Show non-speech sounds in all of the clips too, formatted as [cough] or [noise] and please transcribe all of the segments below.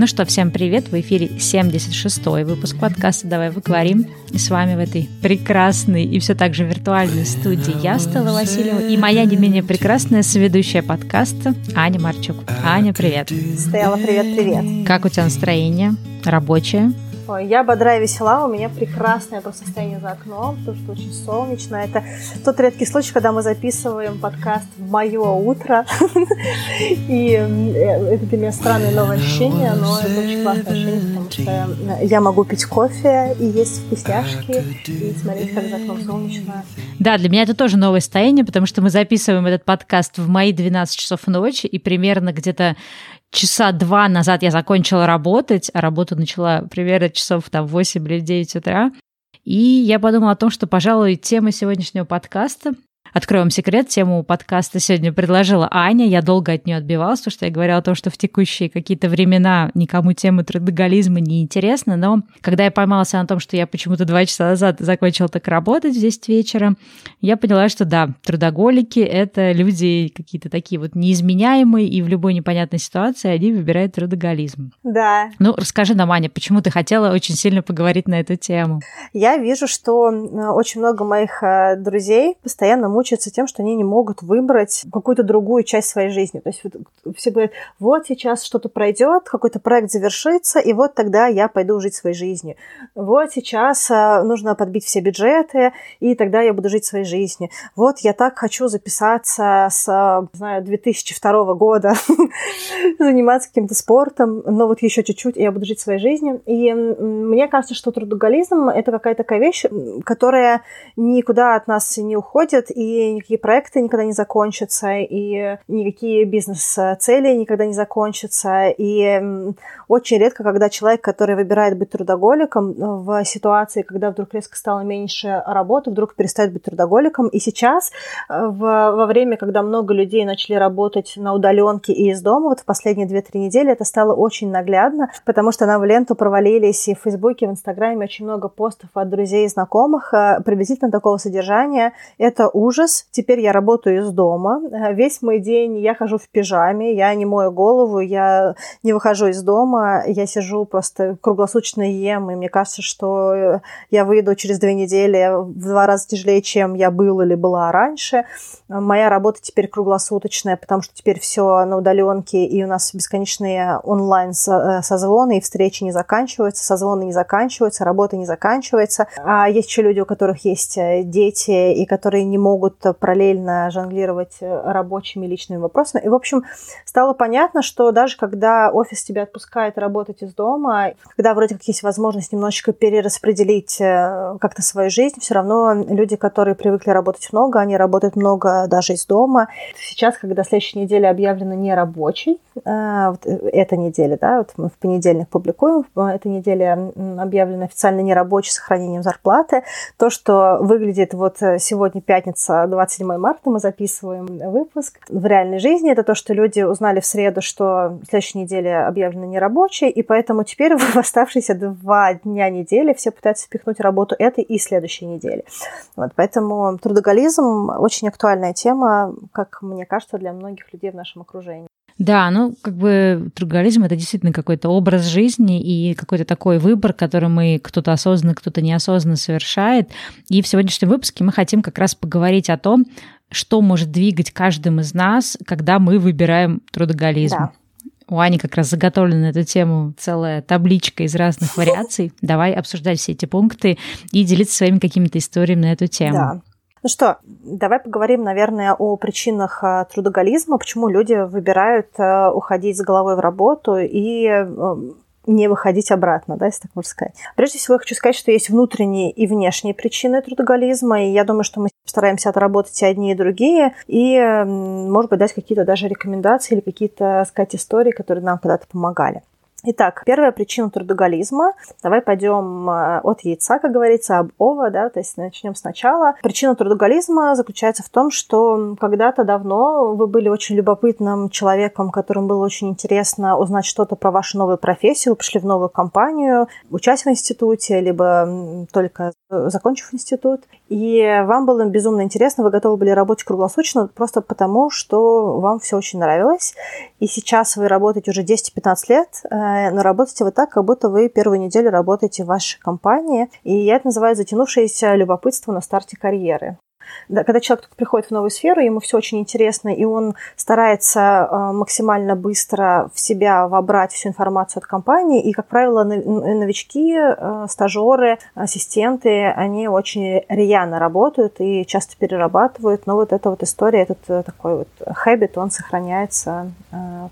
Ну что, всем привет! В эфире 76-й выпуск подкаста «Давай поговорим». И с вами в этой прекрасной и все так же виртуальной студии я, Стелла Васильева, и моя не менее прекрасная соведущая подкаста Аня Марчук. Аня, привет! Стелла, привет-привет! Как у тебя настроение? Рабочее? Я бодрая и весела, у меня прекрасное просто состояние за окном, потому что очень солнечно. Это тот редкий случай, когда мы записываем подкаст в мое утро. [laughs] И э, это для меня странное новое ощущение, но это очень классное ощущение, потому что я могу пить кофе и есть вкусняшки, и смотреть, как за окном солнечно. Да, для меня это тоже новое состояние, потому что мы записываем этот подкаст в мои 12 часов ночи, и примерно где-то часа два назад я закончила работать, а работу начала примерно часов там 8 или 9 утра. И я подумала о том, что, пожалуй, тема сегодняшнего подкаста Открою вам секрет, тему подкаста сегодня предложила Аня. Я долго от нее отбивалась, потому что я говорила о том, что в текущие какие-то времена никому тема трудоголизма не интересна. Но когда я поймалась на том, что я почему-то два часа назад закончила так работать в 10 вечера, я поняла, что да, трудоголики — это люди какие-то такие вот неизменяемые, и в любой непонятной ситуации они выбирают трудоголизм. Да. Ну, расскажи нам, Аня, почему ты хотела очень сильно поговорить на эту тему? Я вижу, что очень много моих э, друзей постоянно мучаются тем, что они не могут выбрать какую-то другую часть своей жизни. То есть все говорят, вот сейчас что-то пройдет, какой-то проект завершится, и вот тогда я пойду жить своей жизнью. Вот сейчас э, нужно подбить все бюджеты, и тогда я буду жить своей жизнью. Вот я так хочу записаться с, не знаю, 2002 года, [laughs] заниматься каким-то спортом, но вот еще чуть-чуть, и я буду жить своей жизнью. И мне кажется, что трудоголизм — это какая-то такая вещь, которая никуда от нас не уходит, и никакие проекты никогда не закончатся, и никакие бизнес-цели никогда не закончатся. И очень редко, когда человек, который выбирает быть трудоголиком, в ситуации, когда вдруг резко стало меньше работы, вдруг перестает быть трудоголиком. И сейчас, э, в, во время, когда много людей начали работать на удаленке и из дома, вот в последние 2-3 недели это стало очень наглядно, потому что нам в ленту провалились и в Фейсбуке, и в Инстаграме очень много постов от друзей и знакомых э, приблизительно такого содержания. Это ужас, ужас. Теперь я работаю из дома. Э, весь мой день я хожу в пижаме, я не мою голову, я не выхожу из дома, я сижу просто круглосуточно ем, и мне кажется, что э, я выйду через две недели в два раза тяжелее, чем я был или была раньше. Моя работа теперь круглосуточная, потому что теперь все на удаленке, и у нас бесконечные онлайн э, созвоны, и встречи не заканчиваются, созвоны не заканчиваются, работа не заканчивается. А есть еще люди, у которых есть дети, и которые не могут могут параллельно жонглировать э, рабочими личными вопросами. И, в общем, стало понятно, что даже когда офис тебя отпускает работать из дома, когда вроде как есть возможность немножечко перераспределить э, как-то свою жизнь, все равно люди, которые привыкли работать много, они работают много даже из дома. Сейчас, когда следующая неделя объявлена нерабочей, э, вот эта неделя, да, вот мы в понедельник публикуем, эта неделя объявлена официально нерабочей с сохранением зарплаты, то, что выглядит вот сегодня пятница, 27 марта мы записываем выпуск. В реальной жизни это то, что люди узнали в среду, что в следующей неделе объявлено нерабочей, и поэтому теперь [laughs] в оставшиеся два дня недели все пытаются впихнуть работу этой и следующей недели. Вот, поэтому трудоголизм очень актуальная тема, как мне кажется, для многих людей в нашем окружении. Да, ну, как бы трудоголизм — это действительно какой-то образ жизни и какой-то такой выбор, который мы кто-то осознанно, кто-то неосознанно совершает. И в сегодняшнем выпуске мы хотим как раз поговорить о том, что может двигать каждым из нас, когда мы выбираем трудоголизм. Да. У Ани как раз заготовлена на эту тему целая табличка из разных [laughs] вариаций. Давай обсуждать все эти пункты и делиться своими какими-то историями на эту тему. Да. Ну что, давай поговорим, наверное, о причинах э, трудоголизма, почему люди выбирают э, уходить с головой в работу и э, не выходить обратно, да, если так можно сказать. Прежде всего, я хочу сказать, что есть внутренние и внешние причины трудоголизма, и я думаю, что мы стараемся отработать и одни, и другие, и, может быть, дать какие-то даже рекомендации или какие-то, сказать, истории, которые нам когда-то помогали. Итак, первая причина трудоголизма. Давай пойдем э, от яйца, как говорится, об ова, да, то есть начнем сначала. Причина трудоголизма заключается в том, что когда-то давно вы были очень любопытным человеком, которым было очень интересно узнать что-то про вашу новую профессию, вы пришли в новую компанию, учась в институте, либо только закончив институт. И вам было безумно интересно, вы готовы были работать круглосуточно просто потому, что вам все очень нравилось. И сейчас вы работаете уже 10-15 лет, э, но работаете вы так, как будто вы первую неделю работаете в вашей компании. И я это называю затянувшееся любопытство на старте карьеры да, когда человек только приходит в новую сферу, ему все очень интересно, и он старается э, максимально быстро в себя вобрать всю информацию от компании, и, как правило, новички, э, стажеры, ассистенты, они очень рьяно работают и часто перерабатывают, но вот эта вот история, этот э, такой вот хэббит, он сохраняется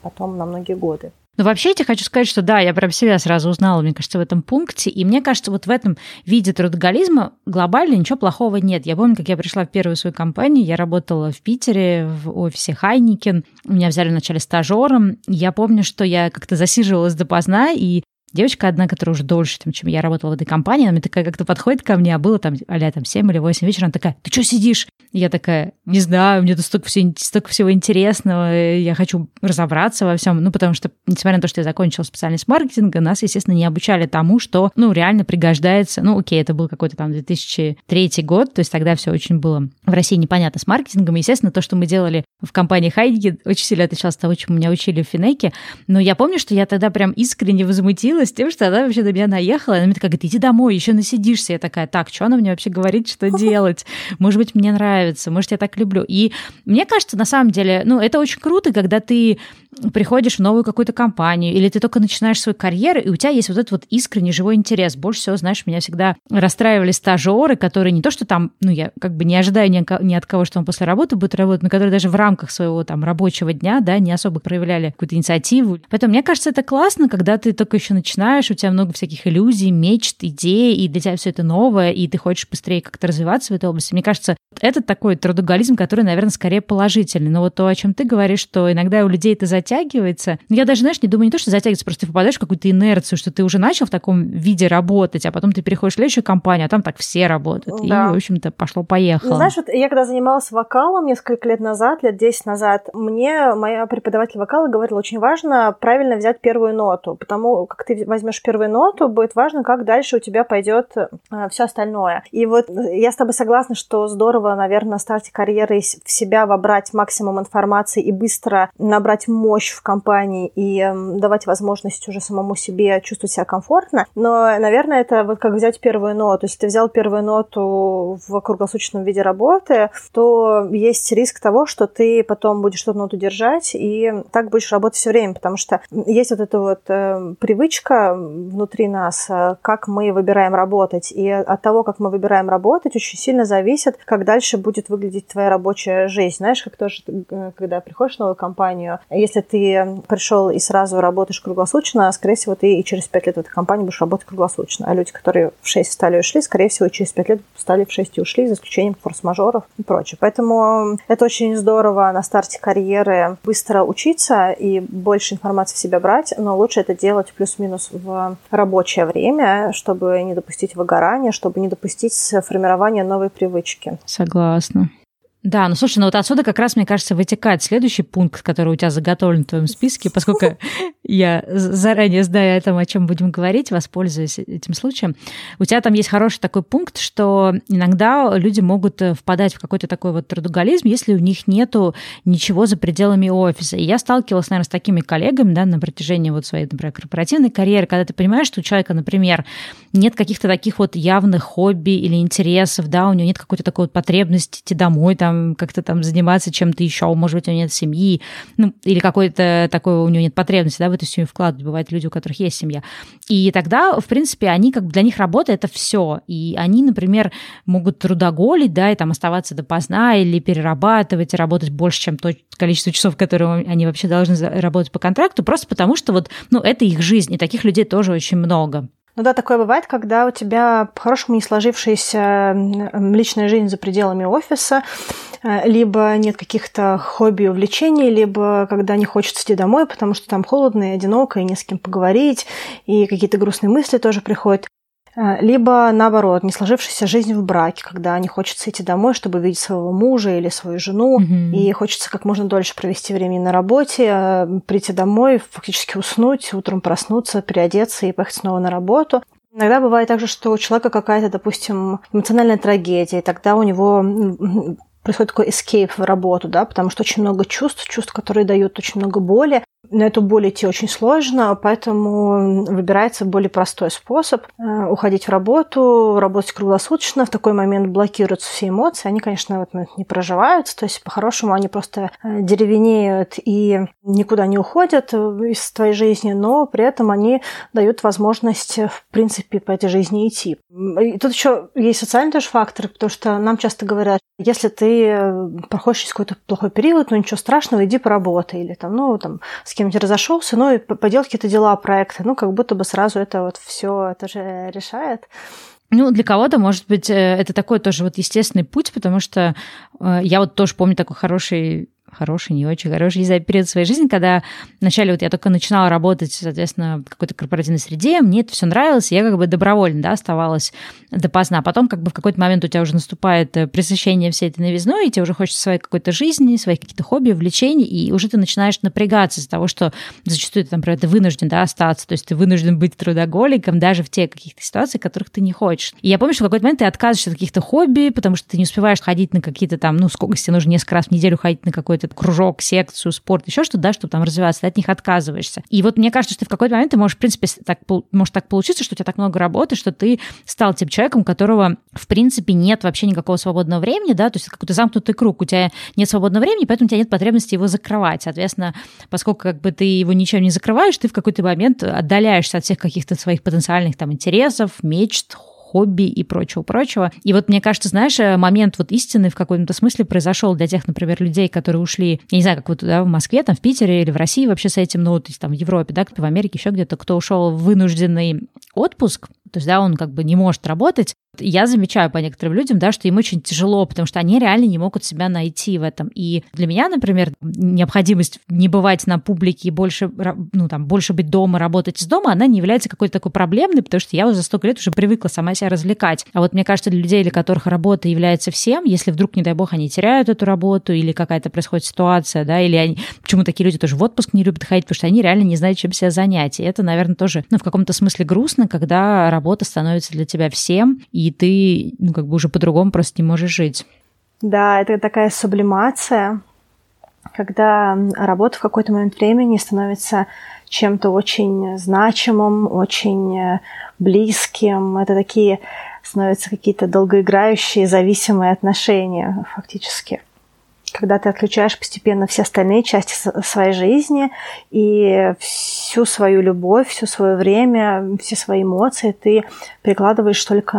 потом на многие годы. Но вообще я тебе хочу сказать, что да, я прям себя сразу узнала, мне кажется, в этом пункте. И мне кажется, вот в этом виде трудоголизма глобально ничего плохого нет. Я помню, как я пришла в первую свою компанию, я работала в Питере в офисе Хайникен. Меня взяли вначале стажером. Я помню, что я как-то засиживалась допоздна, и Девочка одна, которая уже дольше, чем я работала в этой компании, она мне такая как-то подходит ко мне, а было там, а там 7 или 8 вечера, она такая, ты что сидишь? я такая, не знаю, мне тут столько, все, столько всего интересного, я хочу разобраться во всем. Ну, потому что, несмотря на то, что я закончила специальность маркетинга, нас, естественно, не обучали тому, что, ну, реально пригождается. Ну, окей, это был какой-то там 2003 год, то есть тогда все очень было в России непонятно с маркетингом. Естественно, то, что мы делали в компании Хайдги, очень сильно отличалось от того, чему меня учили в Финеке. Но я помню, что я тогда прям искренне возмутилась тем, что она вообще до меня наехала. Она мне такая говорит, иди домой, еще насидишься. Я такая, так, что она мне вообще говорит, что [laughs] делать? Может быть, мне нравится может, я так люблю. И мне кажется, на самом деле, ну, это очень круто, когда ты приходишь в новую какую-то компанию, или ты только начинаешь свою карьеру, и у тебя есть вот этот вот искренний живой интерес. Больше всего, знаешь, меня всегда расстраивали стажеры, которые не то, что там, ну, я как бы не ожидаю ни от кого, что он после работы будет работать, но которые даже в рамках своего там рабочего дня, да, не особо проявляли какую-то инициативу. Поэтому мне кажется, это классно, когда ты только еще начинаешь, у тебя много всяких иллюзий, мечт, идей, и для тебя все это новое, и ты хочешь быстрее как-то развиваться в этой области. Мне кажется, это такой трудоголизм, который, наверное, скорее положительный. Но вот то, о чем ты говоришь, что иногда у людей это затягивается. Я даже, знаешь, не думаю не то, что затягивается, просто ты попадаешь в какую-то инерцию, что ты уже начал в таком виде работать, а потом ты переходишь в следующую компанию, а там так все работают. Да. И, в общем-то, пошло-поехало. Ну, знаешь, вот я когда занималась вокалом несколько лет назад, лет 10 назад, мне моя преподаватель вокала говорила, очень важно правильно взять первую ноту, потому как ты возьмешь первую ноту, будет важно, как дальше у тебя пойдет э, все остальное. И вот я с тобой согласна, что здорово, наверное, на старте карьеры в себя вобрать максимум информации и быстро набрать мощь в компании и эм, давать возможность уже самому себе чувствовать себя комфортно. Но, наверное, это вот как взять первую ноту. Если ты взял первую ноту в круглосуточном виде работы, то есть риск того, что ты потом будешь эту ноту держать и так будешь работать все время, потому что есть вот эта вот э, привычка внутри нас, э, как мы выбираем работать. И от того, как мы выбираем работать, очень сильно зависит, как дальше будет выглядеть твоя рабочая жизнь. Знаешь, как тоже, э, когда приходишь в новую компанию, если ты пришел и сразу работаешь круглосуточно, скорее всего, ты и через пять лет в этой компании будешь работать круглосуточно. А люди, которые в 6 встали и ушли, скорее всего, через пять лет стали в 6 и ушли, за исключением форс-мажоров и прочее. Поэтому это очень здорово на старте карьеры быстро учиться и больше информации в себя брать, но лучше это делать плюс-минус в рабочее время, чтобы не допустить выгорания, чтобы не допустить формирования новой привычки. Согласна. Да, ну слушай, ну вот отсюда как раз, мне кажется, вытекает следующий пункт, который у тебя заготовлен в твоем списке, поскольку я заранее знаю о том, о чем будем говорить, воспользуюсь этим случаем. У тебя там есть хороший такой пункт, что иногда люди могут э, впадать в какой-то такой вот трудоголизм, если у них нету ничего за пределами офиса. И я сталкивалась, наверное, с такими коллегами, да, на протяжении вот своей, например, корпоративной карьеры, когда ты понимаешь, что у человека, например, нет каких-то таких вот явных хобби или интересов, да, у него нет какой-то такой вот потребности идти домой, там, там как-то там заниматься чем-то еще, может быть, у него нет семьи, ну, или какой-то такой у него нет потребности, да, в эту семью вкладывать. Бывают люди, у которых есть семья. И тогда, в принципе, они как бы для них работа это все. И они, например, могут трудоголить, да, и там оставаться допоздна или перерабатывать, и работать больше, чем то количество часов, которые они вообще должны работать по контракту, просто потому что вот, ну, это их жизнь, и таких людей тоже очень много. Ну да, такое бывает, когда у тебя по-хорошему не сложившаяся личная жизнь за пределами офиса, э, либо нет каких-то хобби и увлечений, либо когда не хочется идти домой, потому что там холодно и одиноко, и не с кем поговорить, и какие-то грустные мысли тоже приходят. Э, либо, наоборот, не сложившаяся жизнь в браке, когда не хочется идти домой, чтобы видеть своего мужа или свою жену, mm-hmm. и хочется как можно дольше провести время на работе, э, прийти домой, фактически уснуть, утром проснуться, переодеться и поехать снова на работу. Иногда бывает также, что у человека какая-то, допустим, эмоциональная трагедия, и тогда у него происходит такой escape в работу, да, потому что очень много чувств, чувств, которые дают очень много боли, на эту боль идти очень сложно, поэтому выбирается более простой способ э, уходить в работу, работать круглосуточно. В такой момент блокируются все эмоции. Они, конечно, в этот момент не проживаются. То есть, по-хорошему, они просто э, деревенеют и никуда не уходят из твоей жизни, но при этом они дают возможность, в принципе, по этой жизни идти. И тут еще есть социальный тоже фактор, потому что нам часто говорят, если ты проходишь какой-то плохой период, ну ничего страшного, иди поработай. Или там, ну, там, с кем-нибудь разошелся, ну и поделать какие-то дела, проекты. Ну, как будто бы сразу это вот все это же решает. Ну, для кого-то, может быть, э, это такой тоже вот естественный путь, потому что э, я вот тоже помню такой хороший хороший, не очень хороший, не знаю, период своей жизни, когда вначале вот я только начинала работать, соответственно, в какой-то корпоративной среде, мне это все нравилось, я как бы добровольно, да, оставалась допоздна. А потом как бы в какой-то момент у тебя уже наступает э, пресыщение всей этой новизной, и тебе уже хочется своей какой-то жизни, своих каких-то хобби, увлечений, и уже ты начинаешь напрягаться из-за того, что зачастую ты, например, ты вынужден, да, остаться, то есть ты вынужден быть трудоголиком даже в те каких-то ситуациях, которых ты не хочешь. И я помню, что в какой-то момент ты отказываешься от каких-то хобби, потому что ты не успеваешь ходить на какие-то там, ну, сколько тебе нужно несколько раз в неделю ходить на какой-то какой-то кружок, секцию, спорт, еще что-то, да, чтобы там развиваться, ты от них отказываешься. И вот мне кажется, что в какой-то момент ты можешь, в принципе, так, может так получиться, что у тебя так много работы, что ты стал тем человеком, у которого, в принципе, нет вообще никакого свободного времени, да, то есть какой-то замкнутый круг, у тебя нет свободного времени, поэтому у тебя нет потребности его закрывать. Соответственно, поскольку как бы ты его ничем не закрываешь, ты в какой-то момент отдаляешься от всех каких-то своих потенциальных там интересов, мечт, хобби и прочего-прочего. И вот мне кажется, знаешь, э, момент вот истины в каком-то смысле произошел для тех, например, людей, которые ушли, я не знаю, как вот да, в Москве, там в Питере или в России вообще с этим, ну, то есть там в Европе, да, в Америке еще где-то, кто ушел в вынужденный отпуск, то есть, да, он как бы не может работать. Я замечаю по некоторым людям, да, что им очень тяжело, потому что они реально не могут себя найти в этом. И для меня, например, необходимость не бывать на публике и больше, ну, там, больше быть дома, работать из дома, она не является какой-то такой проблемной, потому что я уже за столько лет уже привыкла сама себя развлекать. А вот мне кажется, для людей, для которых работа является всем, если вдруг, не дай бог, они теряют эту работу или какая-то происходит ситуация, да, или они... Почему такие люди тоже в отпуск не любят ходить, потому что они реально не знают, чем себя занять. И это, наверное, тоже, ну, в каком-то смысле грустно, когда работа становится для тебя всем, и ты, ну, как бы уже по-другому просто не можешь жить. Да, это такая сублимация, когда работа в какой-то момент времени становится чем-то очень значимым, очень э, близким. Это такие становятся какие-то долгоиграющие зависимые отношения фактически когда ты отключаешь постепенно все остальные части своей жизни и всю свою любовь, все свое время, все свои эмоции ты перекладываешь только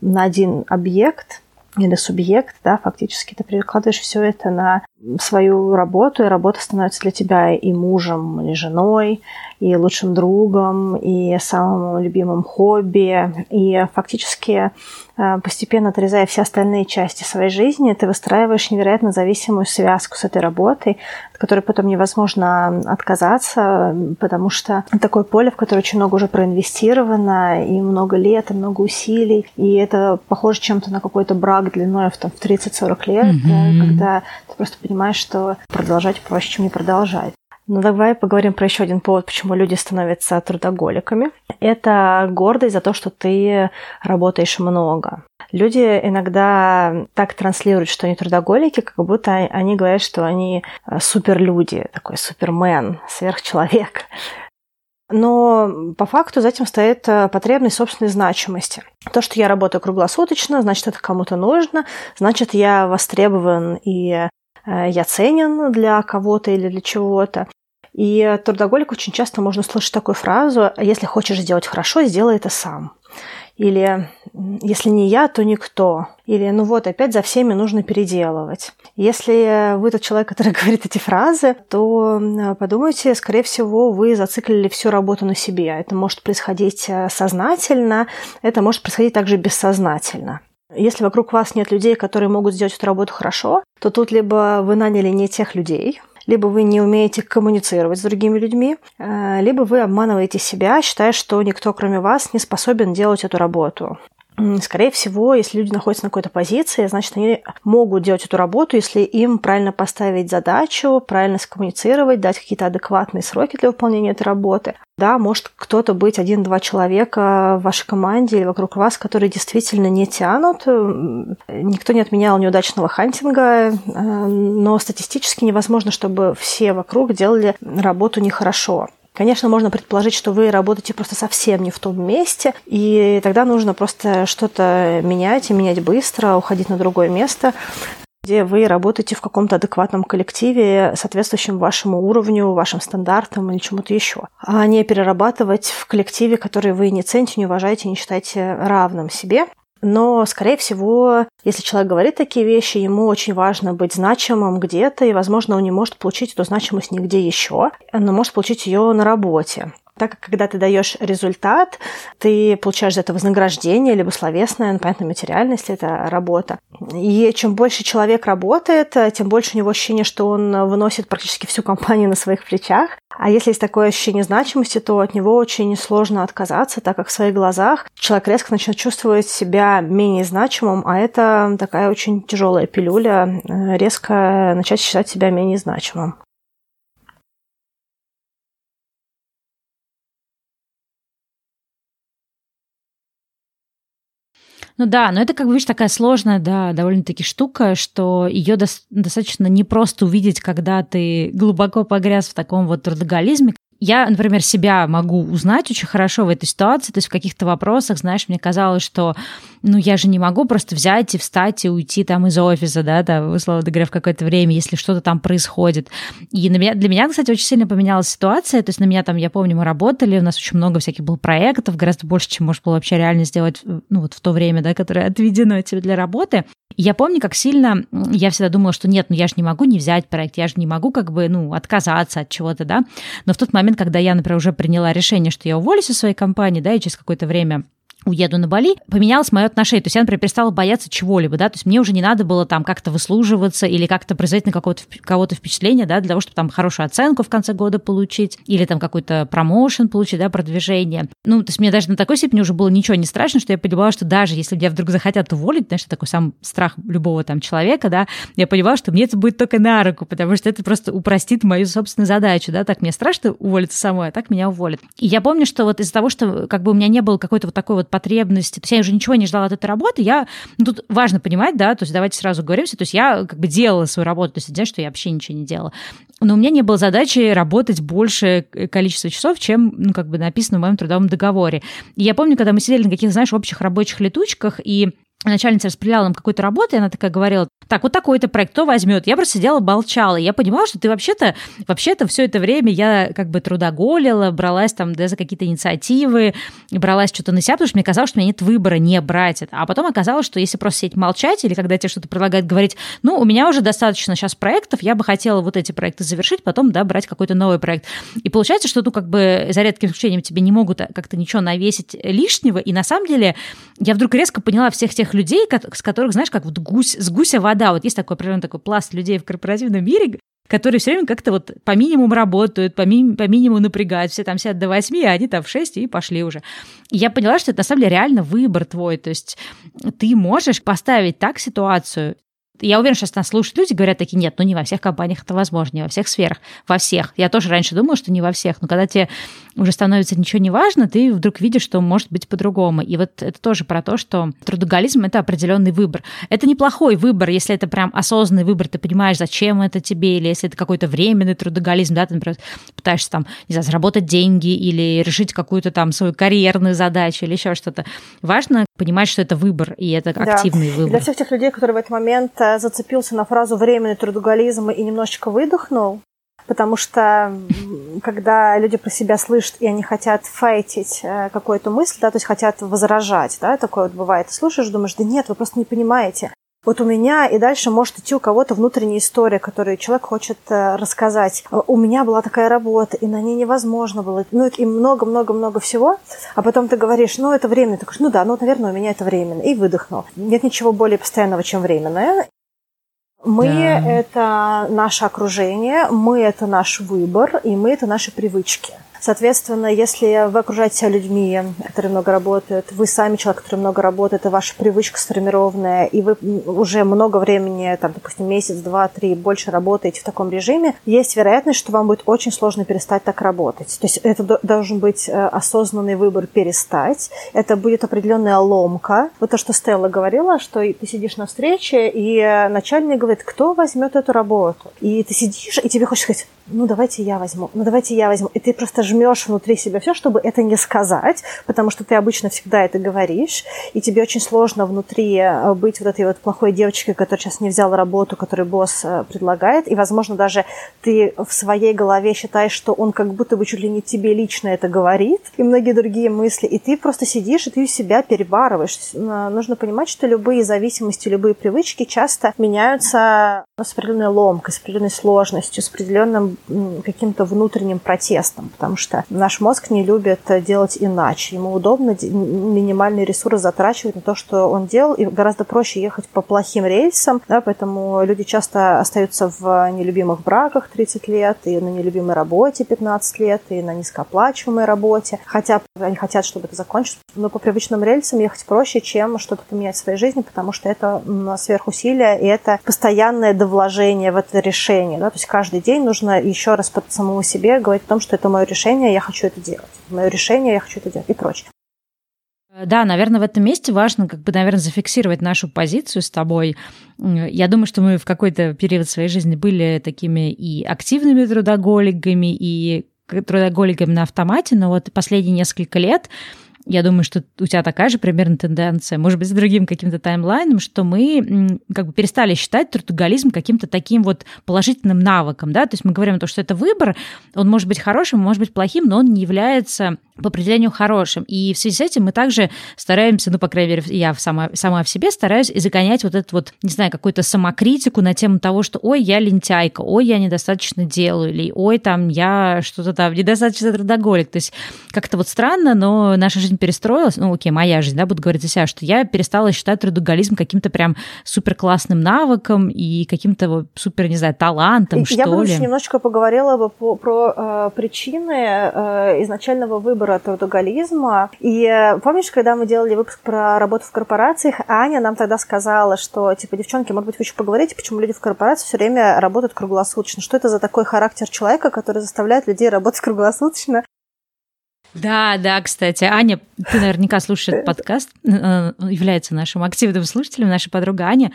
на один объект или субъект, да, фактически ты перекладываешь все это на свою работу, и работа становится для тебя и мужем, и женой, и лучшим другом, и самым любимым хобби. И фактически э, постепенно отрезая все остальные части своей жизни, ты выстраиваешь невероятно зависимую связку с этой работой, от которой потом невозможно отказаться, потому что такое поле, в которое очень много уже проинвестировано, и много лет, и много усилий, и это похоже чем-то на какой-то брак длиной в, там, в 30-40 лет, mm-hmm. когда ты просто понимаешь, что продолжать проще, чем не продолжать. Но ну, давай поговорим про еще один повод, почему люди становятся трудоголиками. Это гордость за то, что ты работаешь много. Люди иногда так транслируют, что они трудоголики, как будто они говорят, что они э, суперлюди, такой супермен, сверхчеловек. Но по факту за этим стоит э, потребность собственной значимости. То, что я работаю круглосуточно, значит, это кому-то нужно, значит, я востребован и я ценен для кого-то или для чего-то. И трудоголик очень часто можно слышать такую фразу «если хочешь сделать хорошо, сделай это сам». Или «если не я, то никто». Или «ну вот, опять за всеми нужно переделывать». Если вы тот человек, который [laughs] говорит эти фразы, то подумайте, скорее всего, вы зациклили всю работу на себе. Это может происходить э, сознательно, это может происходить также бессознательно. Если вокруг вас нет людей, которые могут сделать эту работу хорошо, то тут либо вы наняли не тех людей, либо вы не умеете коммуницировать с другими людьми, э, либо вы обманываете себя, считая, что никто, кроме вас, не способен делать эту работу. Скорее всего, если люди находятся на какой-то позиции, значит, они могут делать эту работу, если им правильно поставить задачу, правильно скоммуницировать, дать какие-то адекватные сроки для выполнения этой работы. Да, может кто-то быть один-два человека в вашей команде или вокруг вас, которые действительно не тянут. Никто не отменял неудачного хантинга, э, но статистически невозможно, чтобы все вокруг делали работу нехорошо. Конечно, можно предположить, что вы работаете просто совсем не в том месте, и тогда нужно просто что-то менять и менять быстро, уходить на другое место где вы работаете в каком-то адекватном коллективе, соответствующем вашему уровню, вашим стандартам или чему-то еще, а не перерабатывать в коллективе, который вы не цените, не уважаете, не считаете равным себе. Но, скорее всего, если человек говорит такие вещи, ему очень важно быть значимым где-то, и, возможно, он не может получить эту значимость нигде еще, но может получить ее на работе так как когда ты даешь результат, ты получаешь за это вознаграждение, либо словесное, ну, понятно, материальное, если это работа. И чем больше человек работает, тем больше у него ощущение, что он выносит практически всю компанию на своих плечах. А если есть такое ощущение значимости, то от него очень сложно отказаться, так как в своих глазах человек резко начнет чувствовать себя менее значимым, а это такая очень тяжелая пилюля, э, резко начать считать себя менее значимым. Ну да, но это, как бы, видишь, такая сложная, да, довольно-таки штука, что ее до- достаточно не просто увидеть, когда ты глубоко погряз в таком вот трудоголизме, я, например, себя могу узнать очень хорошо в этой ситуации, то есть в каких-то вопросах, знаешь, мне казалось, что, ну, я же не могу просто взять и встать и уйти там из офиса, да, там, условно говоря, в какое-то время, если что-то там происходит. И на меня, для меня, кстати, очень сильно поменялась ситуация, то есть на меня там, я помню, мы работали, у нас очень много всяких было проектов, гораздо больше, чем можно было вообще реально сделать, ну, вот в то время, да, которое отведено тебе для работы. Я помню, как сильно я всегда думала, что нет, ну я же не могу не взять проект, я же не могу как бы, ну, отказаться от чего-то, да. Но в тот момент, когда я, например, уже приняла решение, что я уволюсь из своей компании, да, и через какое-то время уеду на Бали, поменялось мое отношение. То есть я, например, перестала бояться чего-либо, да, то есть мне уже не надо было там как-то выслуживаться или как-то производить на какого-то, кого-то впечатление, да, для того, чтобы там хорошую оценку в конце года получить или там какой-то промоушен получить, да, продвижение. Ну, то есть мне даже на такой степени уже было ничего не страшно, что я понимала, что даже если меня вдруг захотят уволить, знаешь, такой сам страх любого там человека, да, я понимала, что мне это будет только на руку, потому что это просто упростит мою собственную задачу, да, так мне страшно уволиться самой, а так меня уволят. И я помню, что вот из-за того, что как бы у меня не было какой-то вот такой вот потребности. То есть я уже ничего не ждала от этой работы. Я, ну, тут важно понимать, да, то есть давайте сразу говоримся, то есть я как бы делала свою работу, то есть знаешь, что я вообще ничего не делала. Но у меня не было задачи работать больше количество часов, чем, ну, как бы написано в моем трудовом договоре. И я помню, когда мы сидели на каких-то, знаешь, общих рабочих летучках, и начальница распределяла нам какую-то работу, и она такая говорила, так, вот такой-то проект, кто возьмет? Я просто сидела, молчала. Я понимала, что ты вообще-то, вообще-то все это время я как бы трудоголила, бралась там да, за какие-то инициативы, бралась что-то на себя, потому что мне казалось, что у меня нет выбора не брать это. А потом оказалось, что если просто сидеть молчать, или когда тебе что-то предлагают говорить, ну, у меня уже достаточно сейчас проектов, я бы хотела вот эти проекты завершить, потом, да, брать какой-то новый проект. И получается, что, ну, как бы за редким исключением тебе не могут как-то ничего навесить лишнего, и на самом деле я вдруг резко поняла всех тех людей, с которых, знаешь, как вот гусь, с гуся вода да, вот есть такой определенный такой пласт людей в корпоративном мире, которые все время как-то вот по минимуму работают, по, ми- по минимуму напрягают. Все там сидят до 8, а они там в 6 и пошли уже. И я поняла, что это на самом деле реально выбор твой. То есть ты можешь поставить так ситуацию, я уверена, что нас слушают люди, говорят такие, нет, ну не во всех компаниях это возможно, не во всех сферах, во всех. Я тоже раньше думала, что не во всех, но когда тебе уже становится ничего не важно, ты вдруг видишь, что может быть по-другому. И вот это тоже про то, что трудоголизм — это определенный выбор. Это неплохой выбор, если это прям осознанный выбор, ты понимаешь, зачем это тебе, или если это какой-то временный трудоголизм, да, ты, например, пытаешься там, не знаю, заработать деньги или решить какую-то там свою карьерную задачу или еще что-то. Важно понимать, что это выбор, и это да. активный выбор. Для всех тех людей, которые в этот момент э, зацепился на фразу «временный трудоголизм» и немножечко выдохнул, потому что когда люди про себя слышат, и они хотят файтить э, какую-то мысль, да, то есть хотят возражать, да, такое вот бывает. Ты слушаешь, думаешь, да нет, вы просто не понимаете. Вот у меня и дальше может идти у кого-то внутренняя история, которую человек хочет э, рассказать. У меня была такая работа, и на ней невозможно было. Ну, и много-много-много всего. А потом ты говоришь, ну, это временно. Ты говоришь, ну да, ну, наверное, у меня это временно. И выдохнул. Нет ничего более постоянного, чем временное. Мы да. это наше окружение, мы это наш выбор, и мы это наши привычки. Соответственно, если вы окружаете себя людьми, которые много работают, вы сами человек, который много работает, и ваша привычка сформированная, и вы уже много времени, там, допустим, месяц, два, три, больше работаете в таком режиме, есть вероятность, что вам будет очень сложно перестать так работать. То есть это должен быть э, осознанный выбор перестать. Это будет определенная ломка. Вот то, что Стелла говорила, что ты сидишь на встрече, и начальник говорит, кто возьмет эту работу? И ты сидишь, и тебе хочется сказать, ну давайте я возьму, ну давайте я возьму. И ты просто жмешь внутри себя все, чтобы это не сказать, потому что ты обычно всегда это говоришь, и тебе очень сложно внутри э, быть вот этой вот плохой девочкой, которая сейчас не взяла работу, которую босс э, предлагает, и, возможно, даже ты в своей голове считаешь, что он как будто бы чуть ли не тебе лично это говорит, и многие другие мысли, и ты просто сидишь, и ты себя перебарываешь. Нужно понимать, что любые зависимости, любые привычки часто меняются с определенной ломкой, с определенной сложностью, с определенным каким-то внутренним протестом, потому что наш мозг не любит делать иначе. Ему удобно минимальный ресурс затрачивать на то, что он делал, и гораздо проще ехать по плохим рельсам, да, поэтому люди часто остаются в нелюбимых браках 30 лет, и на нелюбимой работе 15 лет, и на низкооплачиваемой работе, хотя они хотят, чтобы это закончилось, но по привычным рельсам ехать проще, чем что-то поменять в своей жизни, потому что это сверхусилие, и это постоянное довложение в это решение. Да? То есть каждый день нужно еще раз под самому себе говорить о том, что это мое решение, я хочу это делать. Мое решение, я хочу это делать и прочее. Да, наверное, в этом месте важно, как бы, наверное, зафиксировать нашу позицию с тобой. Я думаю, что мы в какой-то период своей жизни были такими и активными трудоголиками, и трудоголиками на автомате, но вот последние несколько лет я думаю, что у тебя такая же примерно тенденция, может быть, с другим каким-то таймлайном, что мы как бы перестали считать трудоголизм каким-то таким вот положительным навыком, да, то есть мы говорим о том, что это выбор, он может быть хорошим, может быть плохим, но он не является по определению хорошим. И в связи с этим мы также стараемся, ну, по крайней мере, я сама, сама в себе стараюсь загонять вот эту вот, не знаю, какую-то самокритику на тему того, что ой, я лентяйка, ой, я недостаточно делаю, или ой, там, я что-то там недостаточно трудоголик. То есть как-то вот странно, но наша жизнь перестроилась, ну, окей, моя жизнь, да, буду говорить за себя, что я перестала считать трудоголизм каким-то прям супер классным навыком и каким-то супер, не знаю, талантом, я что ли. Я бы еще немножечко поговорила бы по, про э, причины э, изначального выбора выбора трудоголизма. И э, помнишь, когда мы делали выпуск про работу в корпорациях, Аня нам тогда сказала, что, типа, девчонки, может быть, вы еще поговорите, почему люди в корпорации все время работают круглосуточно? Что это за такой характер человека, который заставляет людей работать круглосуточно? Да, да, кстати, Аня, ты наверняка слушаешь этот подкаст, э, является нашим активным слушателем, наша подруга Аня.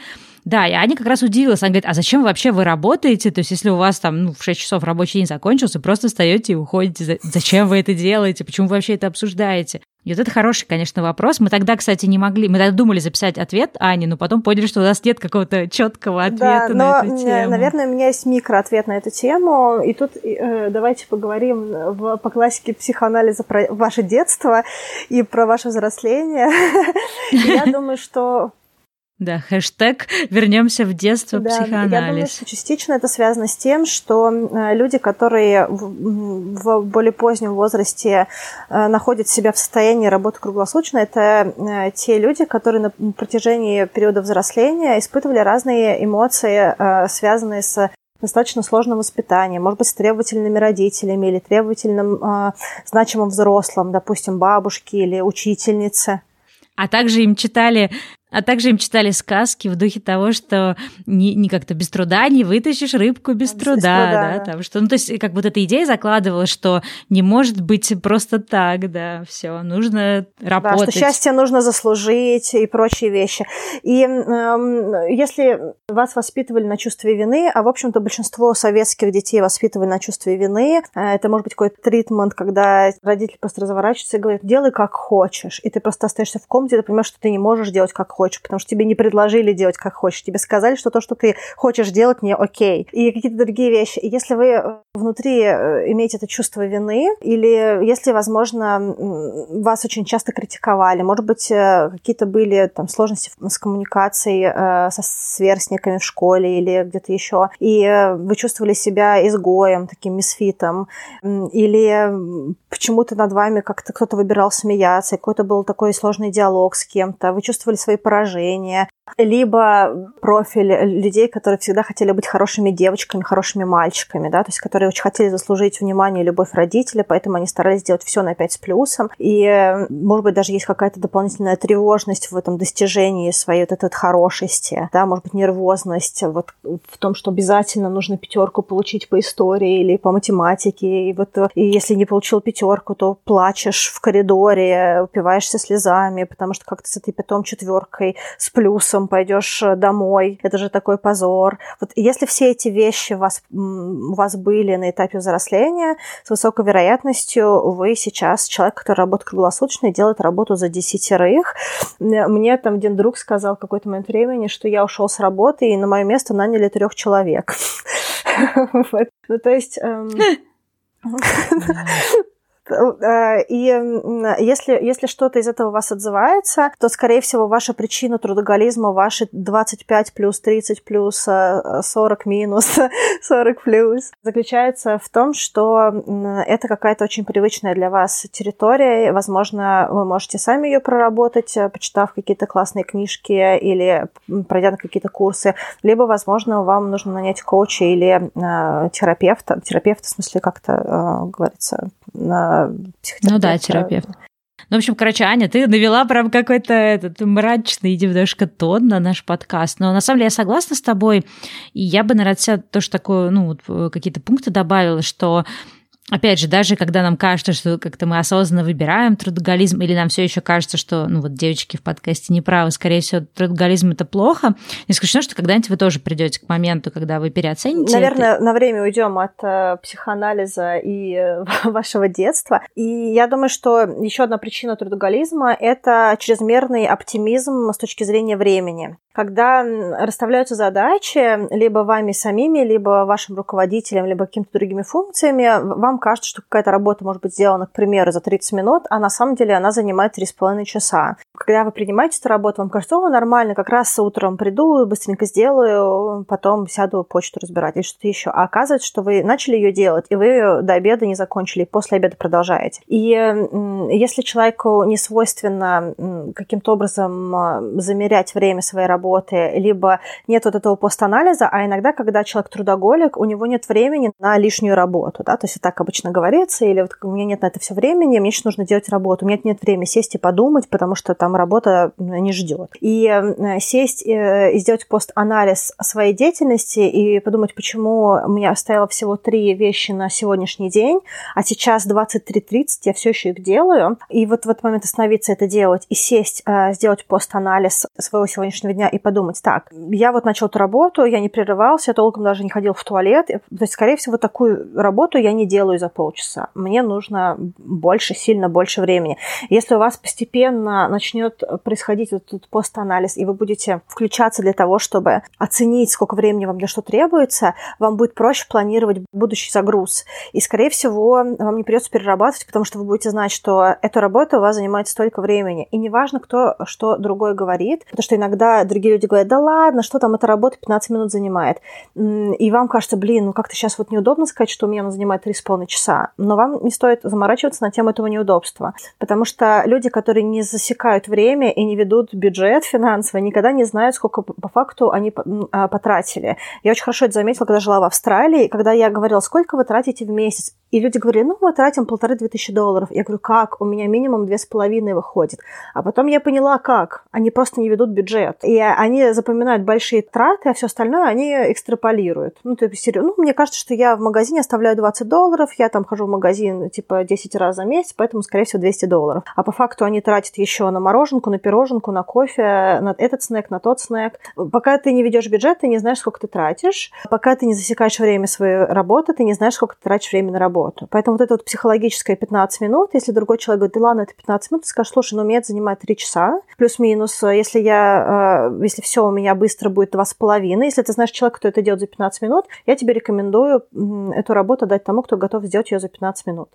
Да, и Аня как раз удивилась. Она говорит, а зачем вообще вы работаете? То есть, если у вас там ну, в 6 часов рабочий день закончился, просто встаете и уходите. Зачем вы это делаете? Почему вы вообще это обсуждаете? И вот это хороший, конечно, вопрос. Мы тогда, кстати, не могли, мы тогда думали записать ответ Ане, но потом поняли, что у нас нет какого-то четкого ответа да, на эту тему. Наверное, у меня есть микроответ на эту тему. И тут э, давайте поговорим в, по классике психоанализа про ваше детство и про ваше взросление. [laughs] Я думаю, что да, хэштег [laughs] «Вернемся в детство. Да, психоанализ». Я думаю, что частично это связано с тем, что э, люди, которые в более позднем возрасте э, находят себя в состоянии работы круглосуточно, это э, те люди, которые на протяжении периода взросления испытывали разные эмоции, связанные с достаточно сложным воспитанием, может быть, с требовательными родителями или требовательным значимым взрослым, допустим, бабушки или учительницы. А также им читали а также им читали сказки в духе того, что не, не как-то без труда не вытащишь рыбку без, без труда, труда да. Там, что, ну, то есть, как вот эта идея закладывалась, что не может быть просто так, да, все, нужно работать. Да, что счастье нужно заслужить и прочие вещи. И э, если вас воспитывали на чувстве вины, а, в общем-то, большинство советских детей воспитывали на чувстве вины, э, это может быть какой-то тритмент, когда родители просто разворачиваются и говорят, делай как хочешь, и ты просто остаешься в комнате, ты понимаешь, что ты не можешь делать как хочешь, потому что тебе не предложили делать как хочешь. Тебе сказали, что то, что ты хочешь делать, не окей. И какие-то другие вещи. И если вы э, внутри э, имеете это чувство вины, или если, возможно, вас очень часто критиковали, может быть, э, какие-то были там сложности с коммуникацией со сверстниками в школе или где-то еще, и вы чувствовали себя изгоем, таким мисфитом, или почему-то над вами как-то кто-то выбирал смеяться, какой-то был такой сложный диалог с кем-то, вы чувствовали свои поражения, либо профиль людей, которые всегда хотели быть хорошими девочками, хорошими мальчиками, да, то есть которые очень хотели заслужить внимание и любовь родителей, поэтому они старались сделать все на 5 с плюсом. И, может быть, даже есть какая-то дополнительная тревожность в этом достижении своей вот этой вот хорошести, да, может быть, нервозность вот в том, что обязательно нужно пятерку получить по истории или по математике. И вот и если не получил пятерку, то плачешь в коридоре, упиваешься слезами, потому что как-то с этой потом четверкой с плюсом пойдешь э, домой, это же такой позор. Вот если все эти вещи у вас, у вас были на этапе взросления, с высокой вероятностью вы сейчас человек, который работает круглосуточно и делает работу за десятерых. Мне там один друг сказал в какой-то момент времени, что я ушел с работы, и на мое место наняли трех человек. [laughs] Ну, то есть... [laughs] Э, и если, если что-то из этого вас отзывается, то, скорее всего, ваша причина трудоголизма, ваши 25 плюс, 30 плюс, 40 э, минус, [laughs] 40 плюс, заключается в том, что это какая-то очень привычная для вас территория. Возможно, вы можете сами ее проработать, э, почитав какие-то классные книжки или пройдя на какие-то курсы. Либо, возможно, вам нужно нанять коуча или терапевта. Терапевта, в смысле, как-то говорится, психотерапевт. Ну да, терапевт. Ну, в общем, короче, Аня, ты навела прям какой-то этот мрачный немножко тон на наш подкаст. Но на самом деле я согласна с тобой. И я бы, наверное, тоже такое, ну, э, какие-то пункты добавила, что Опять же, даже когда нам кажется, что как-то мы осознанно выбираем трудоголизм, или нам все еще кажется, что, ну вот, девочки в подкасте не правы, скорее всего, трудоголизм это плохо, не исключено, что когда-нибудь вы тоже придете к моменту, когда вы переоцените. Наверное, это. на время уйдем от э, психоанализа и э, [laughs] вашего детства. И я думаю, что еще одна причина трудоголизма это чрезмерный оптимизм с точки зрения времени когда расставляются задачи либо вами самими, либо вашим руководителем, либо какими-то другими функциями, вам кажется, что какая-то работа может быть сделана, к примеру, за 30 минут, а на самом деле она занимает 3,5 часа. Когда вы принимаете эту работу, вам кажется, о, нормально, как раз утром приду, быстренько сделаю, потом сяду почту разбирать или что-то еще. А оказывается, что вы начали ее делать, и вы до обеда не закончили, и после обеда продолжаете. И если человеку не свойственно каким-то образом а, замерять время своей работы, либо нет вот этого постанализа, а иногда, когда человек трудоголик, у него нет времени на лишнюю работу, да, то есть так обычно говорится, или вот у меня нет на это все времени, мне сейчас нужно делать работу, у меня нет времени сесть и подумать, потому что там работа не ждет. И сесть э, и сделать пост-анализ своей деятельности и подумать, почему у меня стояло всего три вещи на сегодняшний день, а сейчас 23.30 я все еще их делаю, и вот в этот момент остановиться это делать и сесть, э, сделать пост-анализ своего сегодняшнего дня и подумать, так, я вот начал эту работу, я не прерывался, я толком даже не ходил в туалет. То есть, скорее всего, такую работу я не делаю за полчаса. Мне нужно больше, сильно больше времени. Если у вас постепенно начнет происходить этот пост-анализ, и вы будете включаться для того, чтобы оценить, сколько времени вам для что требуется, вам будет проще планировать будущий загруз. И, скорее всего, вам не придется перерабатывать, потому что вы будете знать, что эта работа у вас занимает столько времени. И неважно, кто что другой говорит, потому что иногда другие люди говорят, да ладно, что там эта работа 15 минут занимает. И вам кажется, блин, ну как-то сейчас вот неудобно сказать, что у меня она занимает 3,5 часа. Но вам не стоит заморачиваться на тему этого неудобства. Потому что люди, которые не засекают время и не ведут бюджет финансовый, никогда не знают, сколько по факту они а, потратили. Я очень хорошо это заметила, когда жила в Австралии, когда я говорила, сколько вы тратите в месяц? И люди говорили, ну, мы тратим полторы-две тысячи долларов. Я говорю, как? У меня минимум две с половиной выходит. А потом я поняла, как. Они просто не ведут бюджет. И они запоминают большие траты, а все остальное они экстраполируют. Ну, то есть, ну, мне кажется, что я в магазине оставляю 20 долларов, я там хожу в магазин, типа, 10 раз за месяц, поэтому, скорее всего, 200 долларов. А по факту они тратят еще на мороженку, на пироженку, на кофе, на этот снэк, на тот снэк. Пока ты не ведешь бюджет, ты не знаешь, сколько ты тратишь. Пока ты не засекаешь время своей работы, ты не знаешь, сколько ты тратишь время на работу. Поэтому вот это вот психологическое 15 минут, если другой человек говорит, да ладно, это 15 минут, ты скажешь, слушай, ну, мне это занимает 3 часа, плюс-минус, если я, э, если все у меня быстро будет два с половиной. Если ты знаешь человека, кто это делает за 15 минут, я тебе рекомендую эту работу дать тому, кто готов сделать ее за 15 минут.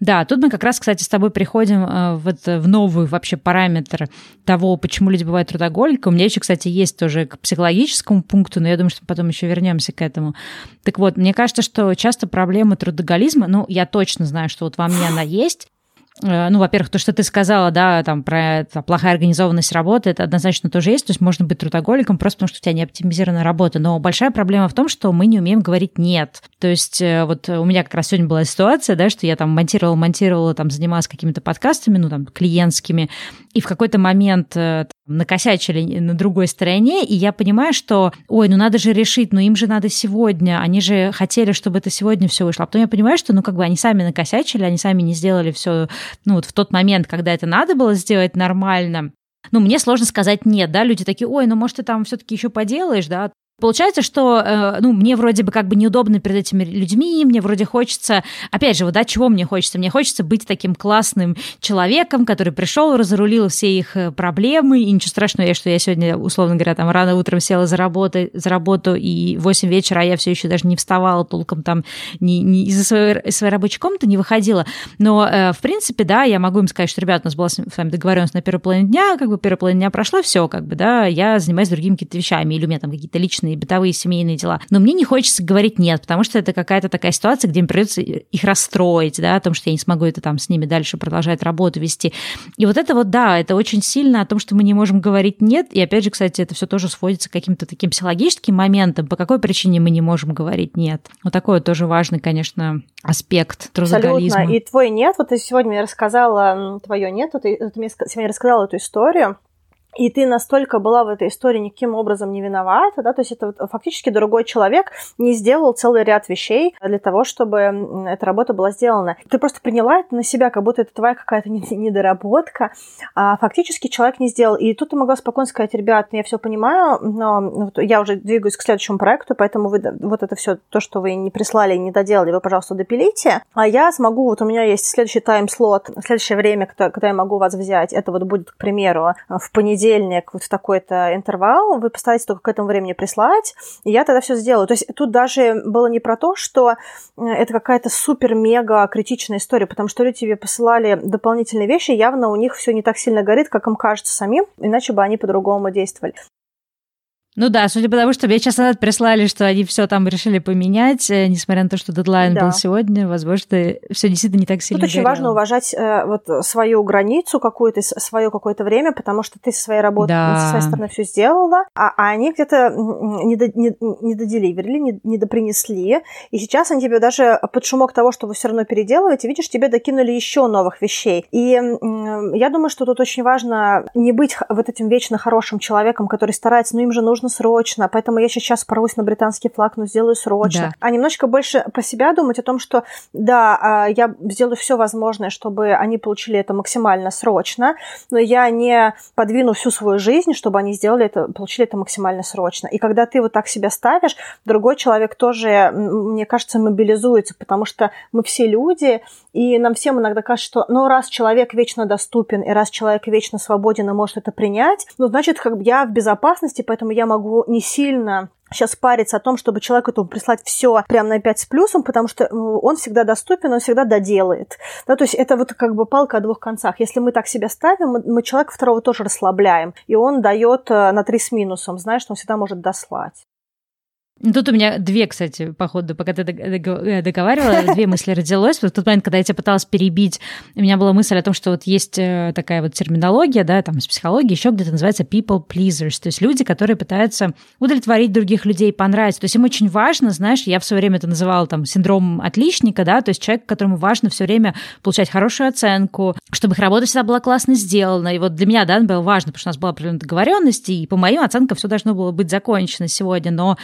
Да, тут мы как раз, кстати, с тобой приходим э, вот в новый вообще параметр того, почему люди бывают трудоголиками. У меня еще, кстати, есть тоже к психологическому пункту, но я думаю, что потом еще вернемся к этому. Так вот, мне кажется, что часто проблема трудоголизма, ну, я точно знаю, что вот во мне она есть, э, ну, во-первых, то, что ты сказала, да, там, про там, плохая организованность работы, это однозначно тоже есть, то есть можно быть трудоголиком просто потому, что у тебя не оптимизирована работа, но большая проблема в том, что мы не умеем говорить «нет». То есть э, вот у меня как раз сегодня была ситуация, да, что я там монтировала, монтировала, там, занималась какими-то подкастами, ну, там, клиентскими, и в какой-то момент э, там, накосячили на другой стороне, и я понимаю, что, ой, ну надо же решить, ну им же надо сегодня, они же хотели, чтобы это сегодня все вышло. А потом я понимаю, что, ну как бы они сами накосячили, они сами не сделали все, ну вот в тот момент, когда это надо было сделать нормально, ну, мне сложно сказать нет, да, люди такие, ой, ну, может, ты там все-таки еще поделаешь, да, Получается, что, э, ну, мне вроде бы как бы неудобно перед этими людьми, мне вроде хочется, опять же, вот, да, чего мне хочется? Мне хочется быть таким классным человеком, который пришел, разрулил все их э, проблемы, и ничего страшного, что я сегодня, условно говоря, там рано утром села за, работу, за работу, и в 8 вечера, а я все еще даже не вставала толком там, не, не из-за своей, своей рабочей комнаты не выходила. Но, э, в принципе, да, я могу им сказать, что, ребят, у нас была с вами договоренность на первой половине дня, как бы первая половина дня прошла, все, как бы, да, я занимаюсь другими какими-то вещами, или у меня там какие-то личные личные, бытовые, семейные дела. Но мне не хочется говорить нет, потому что это какая-то такая ситуация, где мне придется их расстроить, да, о том, что я не смогу это там с ними дальше продолжать работу вести. И вот это вот, да, это очень сильно о том, что мы не можем говорить нет. И опять же, кстати, это все тоже сводится к каким-то таким психологическим моментам, по какой причине мы не можем говорить нет. Вот такой вот тоже важный, конечно, аспект трудоголизма. Абсолютно. И твой нет, вот ты сегодня мне рассказала твое нет, вот ты, ты мне сегодня рассказала эту историю, и ты настолько была в этой истории никаким образом не виновата, да, то есть это фактически другой человек не сделал целый ряд вещей для того, чтобы эта работа была сделана. Ты просто приняла это на себя, как будто это твоя какая-то недоработка, а фактически человек не сделал. И тут ты могла спокойно сказать, ребят, я все понимаю, но вот я уже двигаюсь к следующему проекту, поэтому вы вот это все, то, что вы не прислали, не доделали, вы, пожалуйста, допилите, а я смогу, вот у меня есть следующий тайм-слот, следующее время, когда я могу вас взять, это вот будет, к примеру, в понедельник, понедельник вот в такой-то интервал, вы постарайтесь только к этому времени прислать, и я тогда все сделаю. То есть тут даже было не про то, что э, это какая-то супер-мега критичная история, потому что люди тебе посылали дополнительные вещи, явно у них все не так сильно горит, как им кажется самим, иначе бы они по-другому действовали. Ну да, судя по тому, что мне час назад прислали, что они все там решили поменять, э, несмотря на то, что дедлайн да. был сегодня, возможно, все действительно не так сильно Тут очень горело. важно уважать э, вот свою границу какую-то, свое какое-то время, потому что ты со своей работы, да. со своей стороны все сделала, а, а они где-то не, до, не, не доделиверили, не, не допринесли, и сейчас они тебе даже под шумок того, что вы все равно переделываете, видишь, тебе докинули еще новых вещей. И я думаю, что тут очень важно не быть вот этим вечно хорошим человеком, который старается, но им же нужно нужно срочно, поэтому я сейчас порвусь на британский флаг, но сделаю срочно. Да. А немножечко больше про себя думать о том, что да, а, я сделаю все возможное, чтобы они получили это максимально срочно, но я не подвину всю свою жизнь, чтобы они сделали это, получили это максимально срочно. И когда ты вот так себя ставишь, другой человек тоже, мне кажется, мобилизуется, потому что мы все люди, и нам всем иногда кажется, что ну раз человек вечно доступен, и раз человек вечно свободен и может это принять, ну значит, как бы я в безопасности, поэтому я могу могу не сильно сейчас париться о том, чтобы человеку этому прислать все прямо на 5 с плюсом, потому что ну, он всегда доступен, он всегда доделает. Да, то есть это вот как бы палка о двух концах. Если мы так себя ставим, мы, мы человека второго тоже расслабляем, и он дает э, на 3 с минусом, знаешь, что он всегда может дослать. Тут у меня две, кстати, по ходу, пока ты э, договаривала, [laughs] две мысли родилось. В тот момент, когда я тебя пыталась перебить, у меня была мысль о том, что вот есть э, такая вот терминология, да, там из психологии, еще где-то называется people pleasers, то есть люди, которые пытаются удовлетворить других людей, понравиться. То есть им очень важно, знаешь, я в свое время это называла там синдром отличника, да, то есть человек, которому важно все время получать хорошую оценку, чтобы их работа всегда была классно сделана. И вот для меня, да, было важно, потому что у нас была определенная договоренность, и по моим оценкам все должно было быть закончено сегодня, но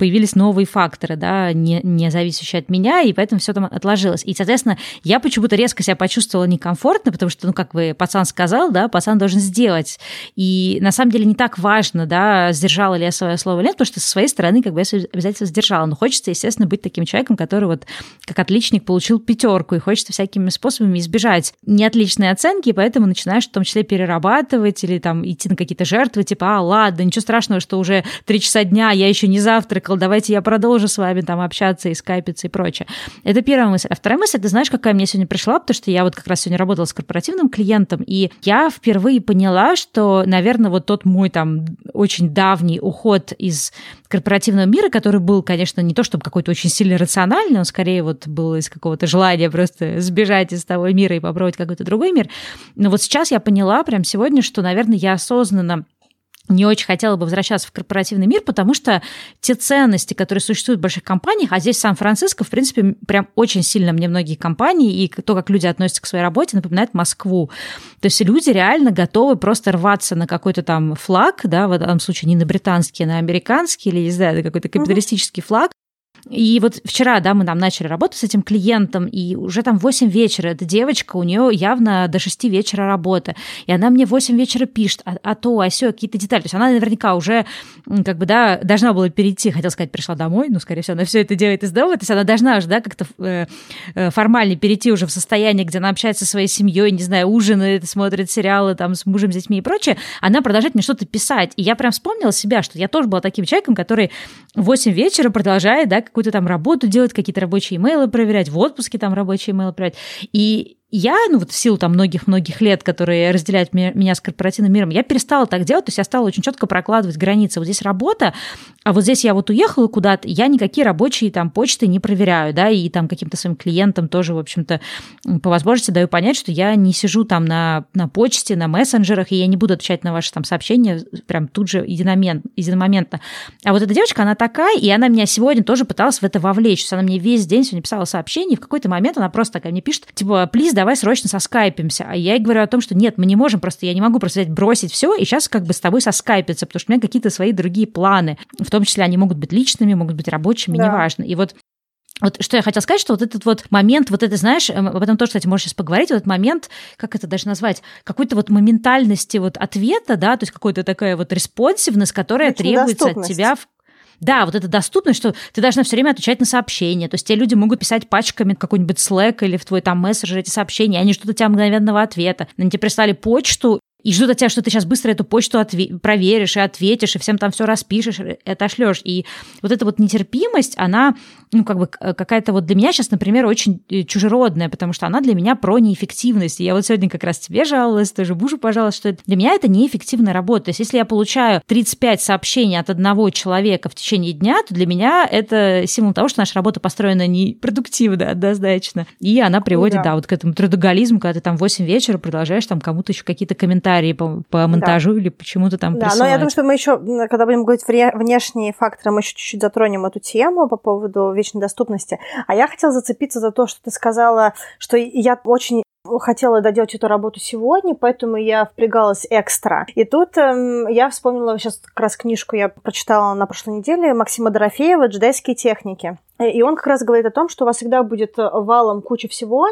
появились новые факторы, да, не, не зависящие от меня, и поэтому все там отложилось. И, соответственно, я почему-то резко себя почувствовала некомфортно, потому что, ну, как вы, пацан сказал, да, пацан должен сделать. И на самом деле не так важно, да, сдержала ли я свое слово или нет, потому что со своей стороны как бы я обязательно сдержала. Но хочется, естественно, быть таким человеком, который вот как отличник получил пятерку, и хочется всякими способами избежать неотличной оценки, и поэтому начинаешь в том числе перерабатывать или там идти на какие-то жертвы, типа, а, ладно, ничего страшного, что уже три часа дня, я еще не завтракал, колокол, давайте я продолжу с вами там общаться и скайпиться и прочее. Это первая мысль. А вторая мысль, ты знаешь, какая мне сегодня пришла, потому что я вот как раз сегодня работала с корпоративным клиентом, и я впервые поняла, что, наверное, вот тот мой там очень давний уход из корпоративного мира, который был, конечно, не то чтобы какой-то очень сильно рациональный, он скорее вот был из какого-то желания просто сбежать из того мира и попробовать какой-то другой мир. Но вот сейчас я поняла прям сегодня, что, наверное, я осознанно не очень хотела бы возвращаться в корпоративный мир, потому что те ценности, которые существуют в больших компаниях, а здесь Сан-Франциско, в принципе, прям очень сильно мне многие компании и то, как люди относятся к своей работе, напоминает Москву. То есть люди реально готовы просто рваться на какой-то там флаг, да, в этом случае не на британский, а на американский или, не знаю, какой-то капиталистический флаг, и вот вчера, да, мы там начали работать с этим клиентом, и уже там 8 вечера эта девочка, у нее явно до 6 вечера работа. И она мне в 8 вечера пишет, а, а то, а все, какие-то детали. То есть она наверняка уже, как бы, да, должна была перейти, хотел сказать, пришла домой, но, скорее всего, она все это делает из дома. То есть она должна уже, да, как-то э, э, формально перейти уже в состояние, где она общается со своей семьей, не знаю, ужинает, смотрит сериалы там с мужем, с детьми и прочее. Она продолжает мне что-то писать. И я прям вспомнила себя, что я тоже была таким человеком, который в 8 вечера продолжает, да, какую-то там работу делать, какие-то рабочие имейлы проверять, в отпуске там рабочие имейлы проверять. И я, ну вот в силу там многих-многих лет, которые разделяют меня с корпоративным миром, я перестала так делать, то есть я стала очень четко прокладывать границы. Вот здесь работа, а вот здесь я вот уехала куда-то, я никакие рабочие там почты не проверяю, да, и там каким-то своим клиентам тоже, в общем-то, по возможности даю понять, что я не сижу там на, на почте, на мессенджерах, и я не буду отвечать на ваши там сообщения прям тут же единомент, единомоментно. А вот эта девочка, она такая, и она меня сегодня тоже пыталась в это вовлечь. То есть она мне весь день сегодня писала сообщения, и в какой-то момент она просто такая мне пишет, типа, плиз, давай срочно соскайпимся. А я ей говорю о том, что нет, мы не можем просто, я не могу просто взять, бросить все и сейчас как бы с тобой соскайпиться, потому что у меня какие-то свои другие планы. В том числе они могут быть личными, могут быть рабочими, да. неважно. И вот вот что я хотела сказать, что вот этот вот момент, вот это, знаешь, эм, об этом тоже, кстати, можешь сейчас поговорить, вот этот момент, как это даже назвать, какой-то вот моментальности вот ответа, да, то есть какой-то такая вот респонсивность, которая Очень требуется от тебя в да, вот эта доступность, что ты должна все время отвечать на сообщения. То есть те люди могут писать пачками какой-нибудь Slack или в твой там мессенджер эти сообщения, они ждут от тебя мгновенного ответа. Они тебе прислали почту, и ждут от тебя, что ты сейчас быстро эту почту отве- проверишь и ответишь, и всем там все распишешь, и отошлешь. И вот эта вот нетерпимость, она, ну, как бы какая-то вот для меня сейчас, например, очень э, чужеродная, потому что она для меня про неэффективность. И я вот сегодня как раз тебе жаловалась, тоже мужу пожалуйста, что для меня это неэффективная работа. То есть если я получаю 35 сообщений от одного человека в течение дня, то для меня это символ того, что наша работа построена непродуктивно, однозначно. И она приводит, да, да вот к этому трудоголизму, когда ты там в 8 вечера продолжаешь там кому-то еще какие-то комментарии комментарии по, по монтажу да. или почему-то там Да, но я думаю, что мы еще, когда будем говорить внешние факторы, мы еще чуть-чуть затронем эту тему по поводу вечной доступности. А я хотела зацепиться за то, что ты сказала, что я очень хотела доделать эту работу сегодня, поэтому я впрягалась экстра. И тут эм, я вспомнила сейчас как раз книжку, я прочитала на прошлой неделе Максима Дорофеева «Джедайские техники». И он как раз говорит о том, что у вас всегда будет э, валом куча всего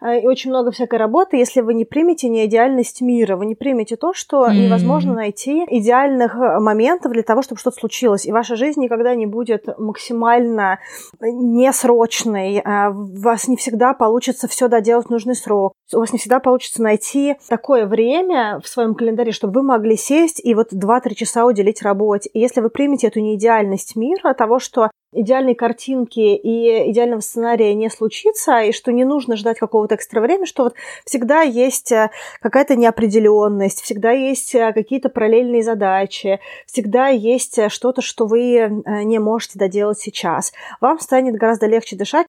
э, и очень много всякой работы, если вы не примете не идеальность мира, вы не примете то, что mm-hmm. невозможно найти идеальных э, моментов для того, чтобы что-то случилось. И ваша жизнь никогда не будет максимально несрочной. У вас не всегда получится все доделать в нужный срок. У вас не всегда получится найти такое время в своем календаре, чтобы вы могли сесть и вот 2-3 часа уделить работе. И если вы примете эту неидеальность мира, того, что идеальной картинки и идеального сценария не случится, и что не нужно ждать какого-то экстра времени, что вот всегда есть э, какая-то неопределенность, всегда есть э, какие-то параллельные задачи, всегда есть э, что-то, что вы не можете доделать сейчас. Вам станет гораздо легче дышать,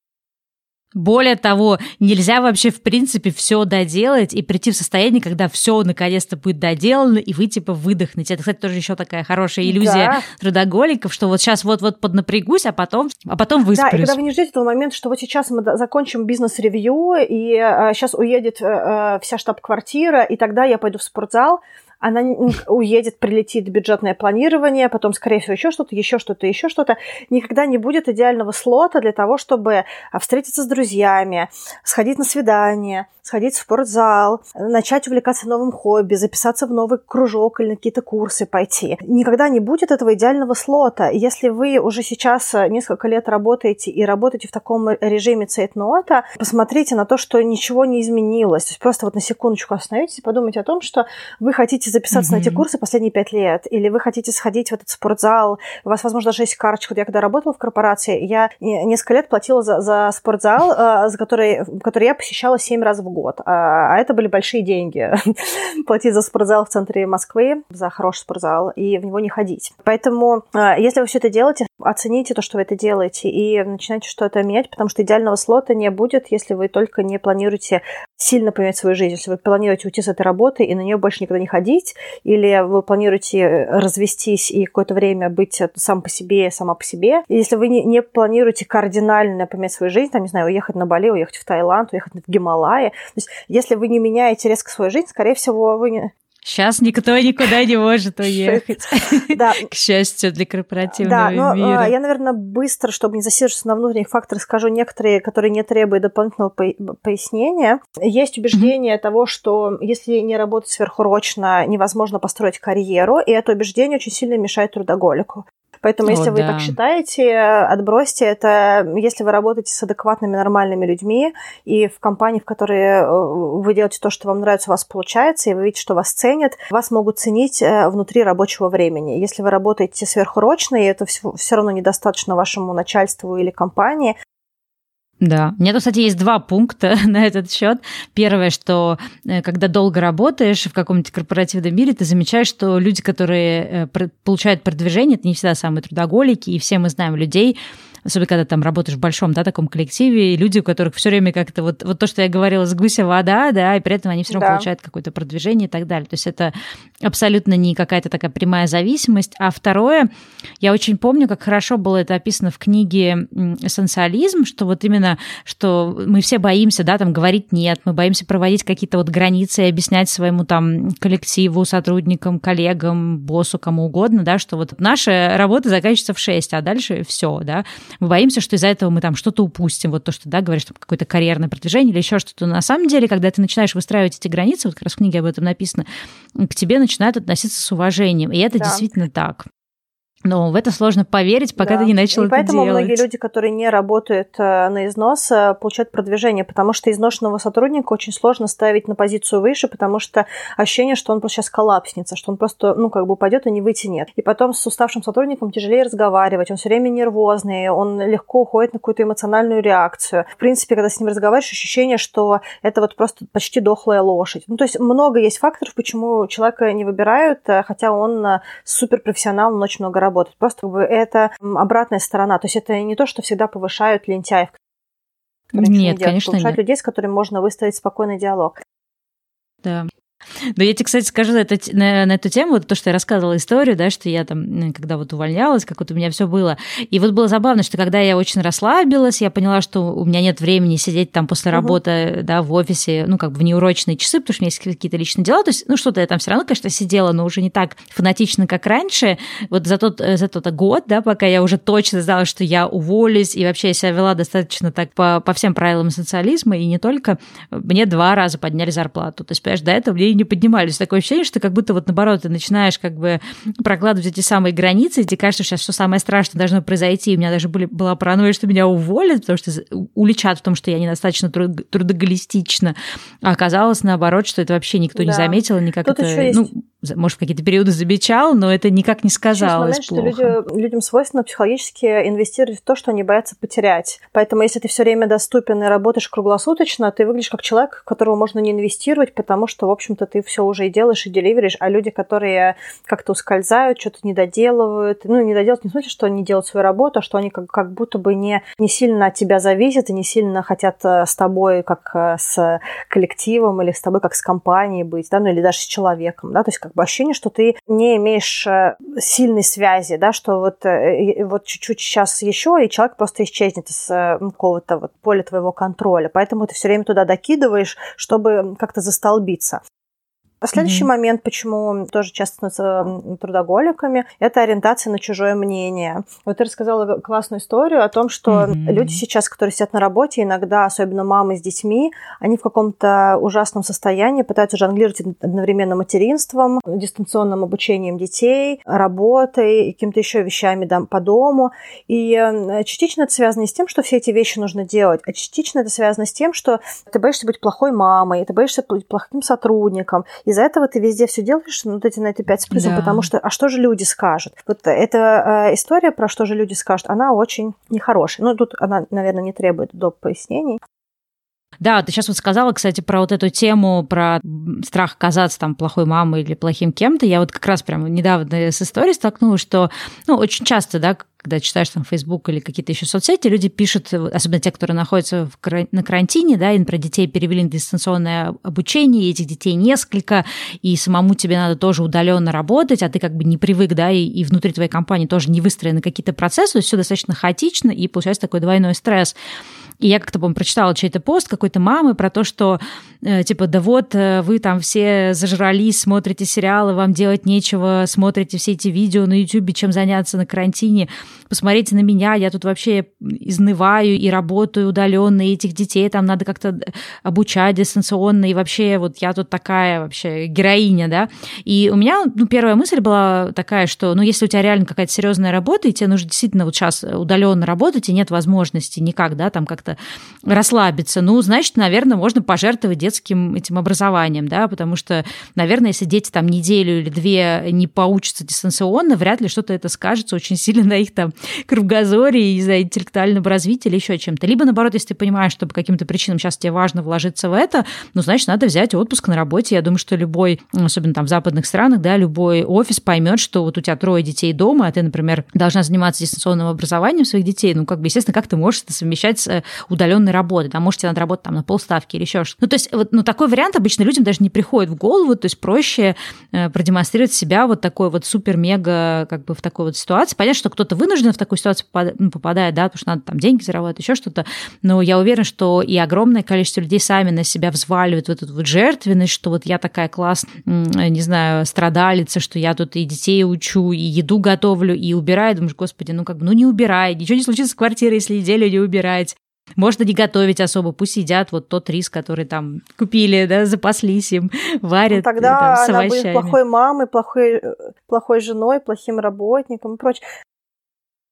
более того, нельзя вообще в принципе все доделать и прийти в состояние, когда все наконец-то будет доделано, и вы типа выдохнете. Это, кстати, тоже еще такая хорошая иллюзия да. трудоголиков, что вот сейчас вот-вот поднапрягусь, а потом, а потом высплюсь. Да, и когда вы не ждете этого момента, что вот сейчас мы закончим бизнес-ревью, и э, сейчас уедет э, вся штаб-квартира, и тогда я пойду в спортзал, она уедет, прилетит бюджетное планирование, потом, скорее всего, еще что-то, еще что-то, еще что-то. Никогда не будет идеального слота для того, чтобы а, встретиться с друзьями, сходить на свидание, сходить в спортзал, начать увлекаться новым хобби, записаться в новый кружок или на какие-то курсы пойти. Никогда не будет этого идеального слота. Если вы уже сейчас э, несколько лет работаете и работаете в таком режиме цейтнота, посмотрите на то, что ничего не изменилось. То есть просто вот на секундочку остановитесь и подумайте о том, что вы хотите хотите записаться mm-hmm. на эти курсы последние пять лет, или вы хотите сходить в этот спортзал, у вас, возможно, даже есть карточка. Я когда работала в корпорации, я несколько лет платила за, за спортзал, э, [laughs] за который, который я посещала семь раз в год. А, а это были большие деньги. [laughs] Платить за спортзал в центре Москвы, за хороший спортзал, и в него не ходить. Поэтому, э, если вы все это делаете, оцените то, что вы это делаете, и начинайте что-то менять, потому что идеального слота не будет, если вы только не планируете сильно поменять свою жизнь. Если вы планируете уйти с этой работы и на нее больше никогда не ходить, или вы планируете развестись и какое-то время быть сам по себе, сама по себе, если вы не, не планируете кардинально поменять свою жизнь, там, не знаю, уехать на Бали, уехать в Таиланд, уехать в Гималаи, то есть если вы не меняете резко свою жизнь, скорее всего, вы не, Сейчас никто никуда не может уехать. Да. [laughs] К счастью, для корпоративного да, но, мира. Я, наверное, быстро, чтобы не засиживаться на внутренних факторах, скажу некоторые, которые не требуют дополнительного пояснения. Есть убеждение mm-hmm. того, что если не работать сверхурочно, невозможно построить карьеру, и это убеждение очень сильно мешает трудоголику. Поэтому, если О, вы да. так считаете, отбросьте это. Если вы работаете с адекватными, нормальными людьми, и в компании, в которой э, вы делаете то, что вам нравится, у вас получается, и вы видите, что вас ценят, вас могут ценить э, внутри рабочего времени. Если вы работаете сверхурочно, и это все равно недостаточно вашему начальству или компании, да, у меня тут, кстати, есть два пункта [laughs] на этот счет. Первое, что э, когда долго работаешь в каком-нибудь корпоративном мире, ты замечаешь, что люди, которые получают продвижение, это не всегда самые трудоголики, и все мы знаем людей, особенно когда там работаешь в большом, да, таком коллективе, и люди, у которых все время как-то вот, вот то, что я говорила, с гуся вода, да, и при этом они все равно да. получают какое-то продвижение и так далее. То есть это абсолютно не какая-то такая прямая зависимость. А второе, я очень помню, как хорошо было это описано в книге «Эссенциализм», что вот именно, что мы все боимся, да, там говорить «нет», мы боимся проводить какие-то вот границы и объяснять своему там коллективу, сотрудникам, коллегам, боссу, кому угодно, да, что вот наша работа заканчивается в 6, а дальше все, да мы боимся, что из-за этого мы там что-то упустим, вот то, что, да, говоришь, что какое-то карьерное продвижение или еще что-то. Но на самом деле, когда ты начинаешь выстраивать эти границы, вот как раз в книге об этом написано, к тебе начинают относиться с уважением, и это да. действительно так. Но в это сложно поверить, пока да. ты не начал и это поэтому делать. многие люди, которые не работают э, на износ, э, получают продвижение, потому что изношенного сотрудника очень сложно ставить на позицию выше, потому что ощущение, что он просто сейчас коллапснется, что он просто, ну, как бы упадет и не вытянет. И потом с уставшим сотрудником тяжелее разговаривать, он все время нервозный, он легко уходит на какую-то эмоциональную реакцию. В принципе, когда с ним разговариваешь, ощущение, что это вот просто почти дохлая лошадь. Ну, то есть много есть факторов, почему человека не выбирают, э, хотя он суперпрофессионал, он очень много работает работать. Просто как бы это обратная сторона. То есть это не то, что всегда повышают лентяев. Нет, не конечно, повышают нет. людей, с которыми можно выстроить спокойный диалог. Да. Но я тебе, кстати, скажу это, на, на эту тему, вот то, что я рассказывала историю, да, что я там, когда вот увольнялась, как вот у меня все было. И вот было забавно, что когда я очень расслабилась, я поняла, что у меня нет времени сидеть там после работы, угу. да, в офисе, ну, как бы в неурочные часы, потому что у меня есть какие-то личные дела. То есть, ну, что-то я там все равно, конечно, сидела, но уже не так фанатично, как раньше. Вот за тот, за тот год, да, пока я уже точно знала, что я уволюсь, и вообще я себя вела достаточно так по, по всем правилам социализма, и не только, мне два раза подняли зарплату. То есть, понимаешь, до этого мне не поднимались. Такое ощущение, что как будто вот наоборот ты начинаешь как бы прокладывать эти самые границы, и тебе кажется, что сейчас все самое страшное должно произойти. И у меня даже были, была паранойя, что меня уволят, потому что уличат в том, что я недостаточно труд, трудоголистична. А оказалось наоборот, что это вообще никто да. не заметил, никак Тут это... Еще ну, может, в какие-то периоды замечал, но это никак не сказалось Сейчас момент, плохо. Что люди, людям свойственно психологически инвестировать в то, что они боятся потерять. Поэтому, если ты все время доступен и работаешь круглосуточно, ты выглядишь как человек, в которого можно не инвестировать, потому что, в общем-то, ты все уже и делаешь, и деливеришь. А люди, которые как-то ускользают, что-то не доделывают, ну, не доделают не в смысле, что они делают свою работу, а что они как, как будто бы не, не сильно от тебя зависят и не сильно хотят э, с тобой как э, с коллективом или с тобой как с компанией быть, да, ну, или даже с человеком, да, то есть как бы ощущение, что ты не имеешь э, сильной связи, да, что вот, э, вот чуть-чуть сейчас еще, и человек просто исчезнет из э, какого-то вот поля твоего контроля. Поэтому ты все время туда докидываешь, чтобы как-то застолбиться. Следующий mm-hmm. момент, почему тоже часто становятся трудоголиками, это ориентация на чужое мнение. Вот ты рассказала классную историю о том, что mm-hmm. люди сейчас, которые сидят на работе, иногда, особенно мамы с детьми, они в каком-то ужасном состоянии пытаются жонглировать одновременно материнством, дистанционным обучением детей, работой, какими-то еще вещами по дому. И частично это связано не с тем, что все эти вещи нужно делать, а частично это связано с тем, что ты боишься быть плохой мамой, ты боишься быть плохим сотрудником, из-за этого ты везде все делаешь, ну, вот эти на эти пять с плюсом, да. потому что, а что же люди скажут? Вот эта э, история про что же люди скажут, она очень нехорошая. Ну, тут она, наверное, не требует доп. пояснений. Да, ты сейчас вот сказала, кстати, про вот эту тему, про страх казаться там плохой мамой или плохим кем-то. Я вот как раз прямо недавно с историей столкнулась, что, ну, очень часто, да, когда читаешь там Facebook или какие-то еще соцсети, люди пишут, особенно те, которые находятся в, на карантине, да, и про детей перевели на дистанционное обучение, и этих детей несколько, и самому тебе надо тоже удаленно работать, а ты как бы не привык, да, и, и внутри твоей компании тоже не выстроены какие-то процессы, все достаточно хаотично, и получается такой двойной стресс. И я как-то, по прочитала чей-то пост какой-то мамы про то, что, э, типа, да вот, э, вы там все зажрались, смотрите сериалы, вам делать нечего, смотрите все эти видео на YouTube, чем заняться на карантине. Посмотрите на меня, я тут вообще изнываю и работаю удаленно, и этих детей там надо как-то обучать дистанционно, и вообще вот я тут такая вообще героиня, да. И у меня, ну, первая мысль была такая, что, ну, если у тебя реально какая-то серьезная работа, и тебе нужно действительно вот сейчас удаленно работать, и нет возможности никак, да, там как-то как-то расслабиться, ну, значит, наверное, можно пожертвовать детским этим образованием, да, потому что, наверное, если дети там неделю или две не поучатся дистанционно, вряд ли что-то это скажется очень сильно на их там кругозоре и за интеллектуальном развитии или еще чем-то. Либо, наоборот, если ты понимаешь, что по каким-то причинам сейчас тебе важно вложиться в это, ну, значит, надо взять отпуск на работе. Я думаю, что любой, особенно там в западных странах, да, любой офис поймет, что вот у тебя трое детей дома, а ты, например, должна заниматься дистанционным образованием своих детей, ну, как бы, естественно, как ты можешь это совмещать с удаленной работы, да, можете надо работать там на полставки или еще что-то. Ну, то есть, вот, ну, такой вариант обычно людям даже не приходит в голову, то есть проще э, продемонстрировать себя вот такой вот супер-мега, как бы в такой вот ситуации. Понятно, что кто-то вынужден в такую ситуацию ну, попадает, да, потому что надо там деньги зарабатывать, еще что-то, но я уверена, что и огромное количество людей сами на себя взваливают вот эту вот жертвенность, что вот я такая класс, не знаю, страдалица, что я тут и детей учу, и еду готовлю, и убираю. Думаешь, господи, ну как бы, ну не убирай, ничего не случится с квартирой, если неделю не убирать. Можно не готовить особо, пусть едят вот тот рис, который там купили, да, запаслись им, [laughs] варят. Ну, тогда там, с она овощами. будет плохой мамой, плохой, э, плохой женой, плохим работником и прочее.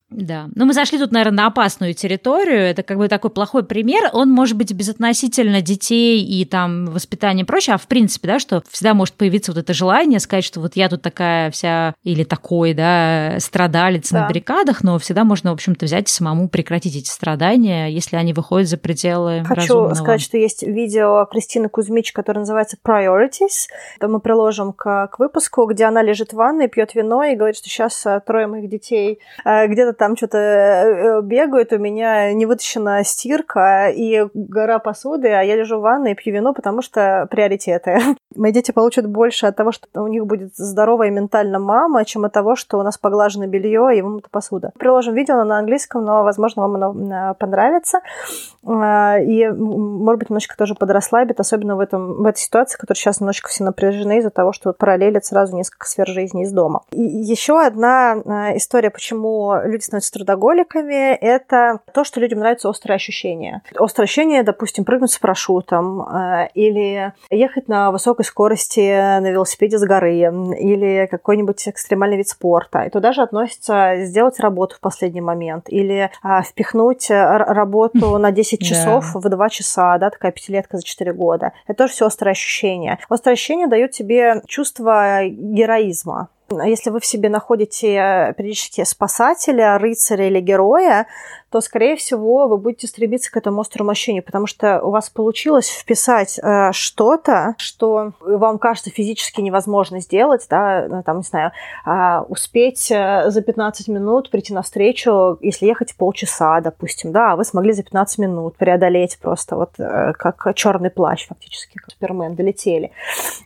Да. Но мы зашли тут, наверное, на опасную территорию. Это как бы такой плохой пример. Он может быть безотносительно детей и там воспитания и прочее, а в принципе, да, что всегда может появиться вот это желание сказать, что вот я тут такая вся или такой, да, страдалец да. на баррикадах, но всегда можно, в общем-то, взять и самому прекратить эти страдания, если они выходят за пределы Хочу разумного. сказать, что есть видео Кристины Кузьмич, которое называется Priorities. Это мы приложим к, к выпуску, где она лежит в ванной, пьет вино и говорит, что сейчас э, трое моих детей э, где-то там что-то э, бегают, у меня не вытащена стирка и гора посуды, а я лежу в ванной и пью вино, потому что приоритеты. Мои дети получат больше от того, что у них будет здоровая ментально мама, чем от того, что у нас поглажено белье и вымыта посуда. Приложим видео на английском, но, возможно, вам оно понравится. А, и, может быть, немножечко тоже подрасслабит, особенно в, этом, в этой ситуации, которая сейчас немножечко все напряжены из-за того, что параллелят сразу несколько сфер жизни из дома. И еще одна а, история, почему люди становятся трудоголиками, это то, что людям нравятся острые ощущения. Острые ощущения, допустим, прыгнуть с парашютом а, или ехать на высокой скорости на велосипеде с горы или какой-нибудь экстремальный вид спорта. И туда же относится сделать работу в последний момент или впихнуть работу [laughs] на 10 10 часов да. в 2 часа, да, такая пятилетка за 4 года. Это тоже все острые ощущения. Острые ощущения дают тебе чувство героизма. Если вы в себе находите э, периодически спасателя, рыцаря или героя, то, скорее всего, вы будете стремиться к этому острому ощущению, потому что у вас получилось вписать э, что-то, что вам кажется физически невозможно сделать, да, ну, там, не знаю, э, успеть э, за 15 минут прийти на встречу, если ехать полчаса, допустим, да, а вы смогли за 15 минут преодолеть просто вот э, как черный плащ фактически, как Супермен, долетели.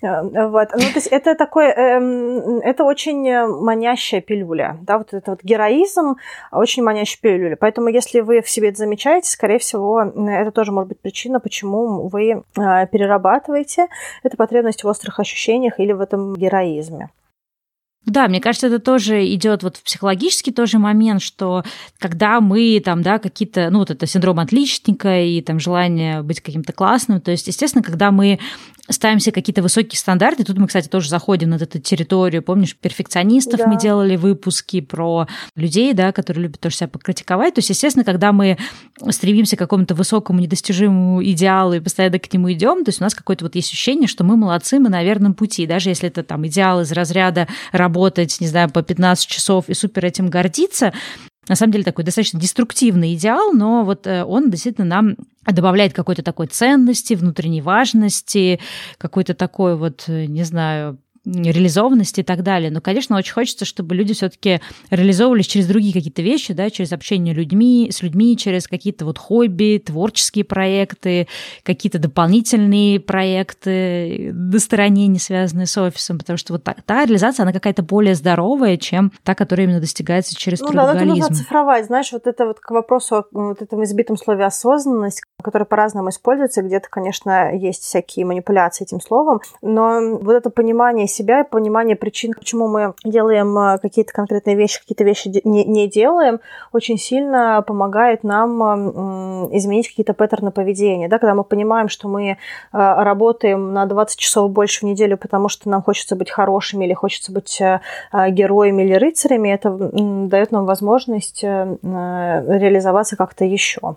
Э, вот. Ну, то есть это такой, э, это очень манящая пилюля, да, вот это вот героизм очень манящая пилюля, поэтому если вы в себе это замечаете, скорее всего, это тоже может быть причина, почему вы а, перерабатываете эту потребность в острых ощущениях или в этом героизме. Да, мне кажется, это тоже идет вот в психологический тоже момент, что когда мы там, да, какие-то, ну, вот это синдром отличника и там желание быть каким-то классным, то есть, естественно, когда мы ставим себе какие-то высокие стандарты. Тут мы, кстати, тоже заходим на эту территорию. Помнишь, перфекционистов да. мы делали выпуски про людей, да, которые любят тоже себя покритиковать. То есть, естественно, когда мы стремимся к какому-то высокому недостижимому идеалу и постоянно к нему идем, то есть у нас какое-то вот есть ощущение, что мы молодцы, мы на верном пути. Даже если это там идеал из разряда работать, не знаю, по 15 часов и супер этим гордиться, на самом деле такой достаточно деструктивный идеал, но вот э, он действительно нам добавляет какой-то такой ценности, внутренней важности, какой-то такой вот, э, не знаю, реализованности и так далее. Но, конечно, очень хочется, чтобы люди все-таки реализовывались через другие какие-то вещи, да, через общение людьми, с людьми, через какие-то вот хобби, творческие проекты, какие-то дополнительные проекты на стороне, не связанные с офисом, потому что вот та, та реализация, она какая-то более здоровая, чем та, которая именно достигается через ну, трудоголизм. Да, нужно цифровать. Знаешь, вот это вот к вопросу о вот этом избитом слове осознанность, которое по-разному используется, где-то, конечно, есть всякие манипуляции этим словом, но вот это понимание себя и понимание причин, почему мы делаем э, какие-то конкретные вещи, какие-то вещи не, не делаем, очень сильно помогает нам изменить какие-то паттерны поведения. Да? Когда мы понимаем, что мы э, работаем на 20 часов больше в неделю, потому что нам хочется быть хорошими или хочется быть э, героями или рыцарями, это дает нам возможность реализоваться как-то еще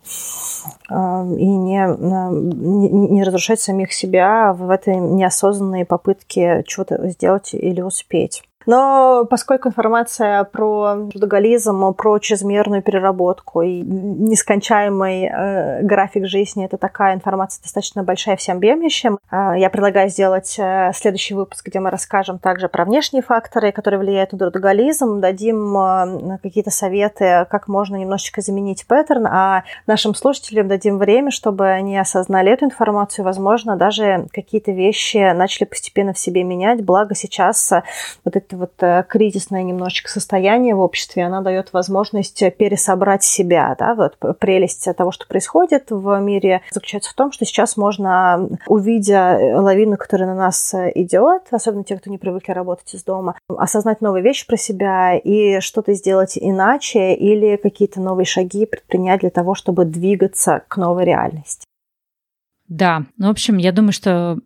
и не, не, не разрушать самих себя в этой неосознанной попытке чего-то сделать или успеть. Но поскольку информация про трудоголизм, про чрезмерную переработку и нескончаемый э, график жизни, это такая информация достаточно большая всем объемлющая, э, я предлагаю сделать э, следующий выпуск, где мы расскажем также про внешние факторы, которые влияют на трудоголизм, дадим э, какие-то советы, как можно немножечко заменить паттерн, а нашим слушателям дадим время, чтобы они осознали эту информацию, возможно, даже какие-то вещи начали постепенно в себе менять, благо сейчас вот это вот э, кризисное немножечко состояние в обществе, она дает возможность пересобрать себя. Да? Вот прелесть того, что происходит в мире, заключается в том, что сейчас можно, увидя лавину, которая на нас идет, особенно те, кто не привыкли работать из дома, осознать новые вещи про себя и что-то сделать иначе или какие-то новые шаги предпринять для того, чтобы двигаться к новой реальности. Да, ну, в общем, я думаю, что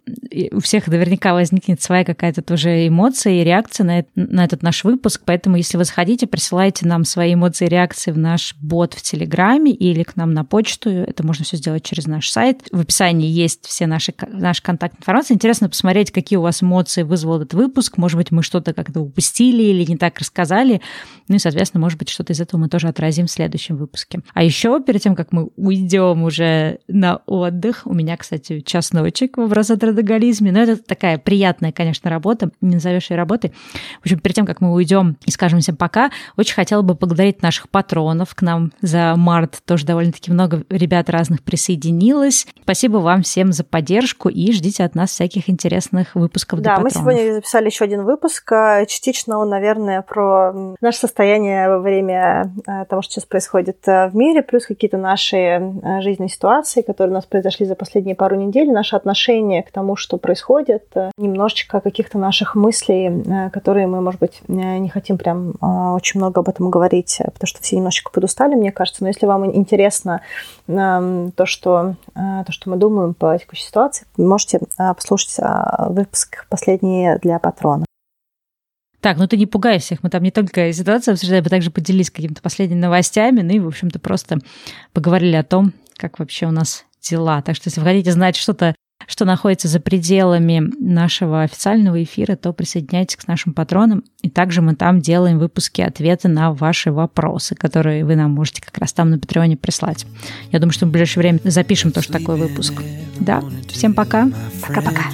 у всех наверняка возникнет своя какая-то тоже эмоция и реакция на, на этот наш выпуск, поэтому если вы захотите, присылайте нам свои эмоции и реакции в наш бот в Телеграме или к нам на почту, это можно все сделать через наш сайт. В описании есть все наши, наши контакт информации. Интересно посмотреть, какие у вас эмоции вызвал этот выпуск, может быть, мы что-то как-то упустили или не так рассказали, ну и, соответственно, может быть, что-то из этого мы тоже отразим в следующем выпуске. А еще перед тем, как мы уйдем уже на отдых, у меня, кстати, час ночи в образотрудоголизме, но это такая приятная, конечно, работа, не назовешь ее работой. В общем, перед тем, как мы уйдем и скажем всем пока, очень хотела бы поблагодарить наших патронов. К нам за март тоже довольно-таки много ребят разных присоединилось. Спасибо вам всем за поддержку и ждите от нас всяких интересных выпусков Да, мы сегодня записали еще один выпуск. А, частично он, наверное, про наше состояние во время а, того, что сейчас происходит а, в мире, плюс какие-то наши жизненные ситуации, которые у нас произошли за последние последние пару недель наше отношение к тому, что происходит, э, немножечко каких-то наших мыслей, э, которые мы, может быть, э, не хотим прям очень много об этом говорить, потому что все немножечко подустали, мне кажется. Но если вам интересно эм, то, что, то, что мы думаем по текущей ситуации, можете послушать выпуск последний для патрона. Так, ну ты не пугай всех, мы там не только ситуацию обсуждаем, мы также поделились какими-то последними новостями, ну и, в общем-то, просто поговорили о том, как вообще у нас дела. Так что если вы хотите знать что-то, что находится за пределами нашего официального эфира, то присоединяйтесь к нашим патронам. И также мы там делаем выпуски ответы на ваши вопросы, которые вы нам можете как раз там на Патреоне прислать. Я думаю, что в ближайшее время запишем тоже такой выпуск. Да, всем пока. Пока-пока.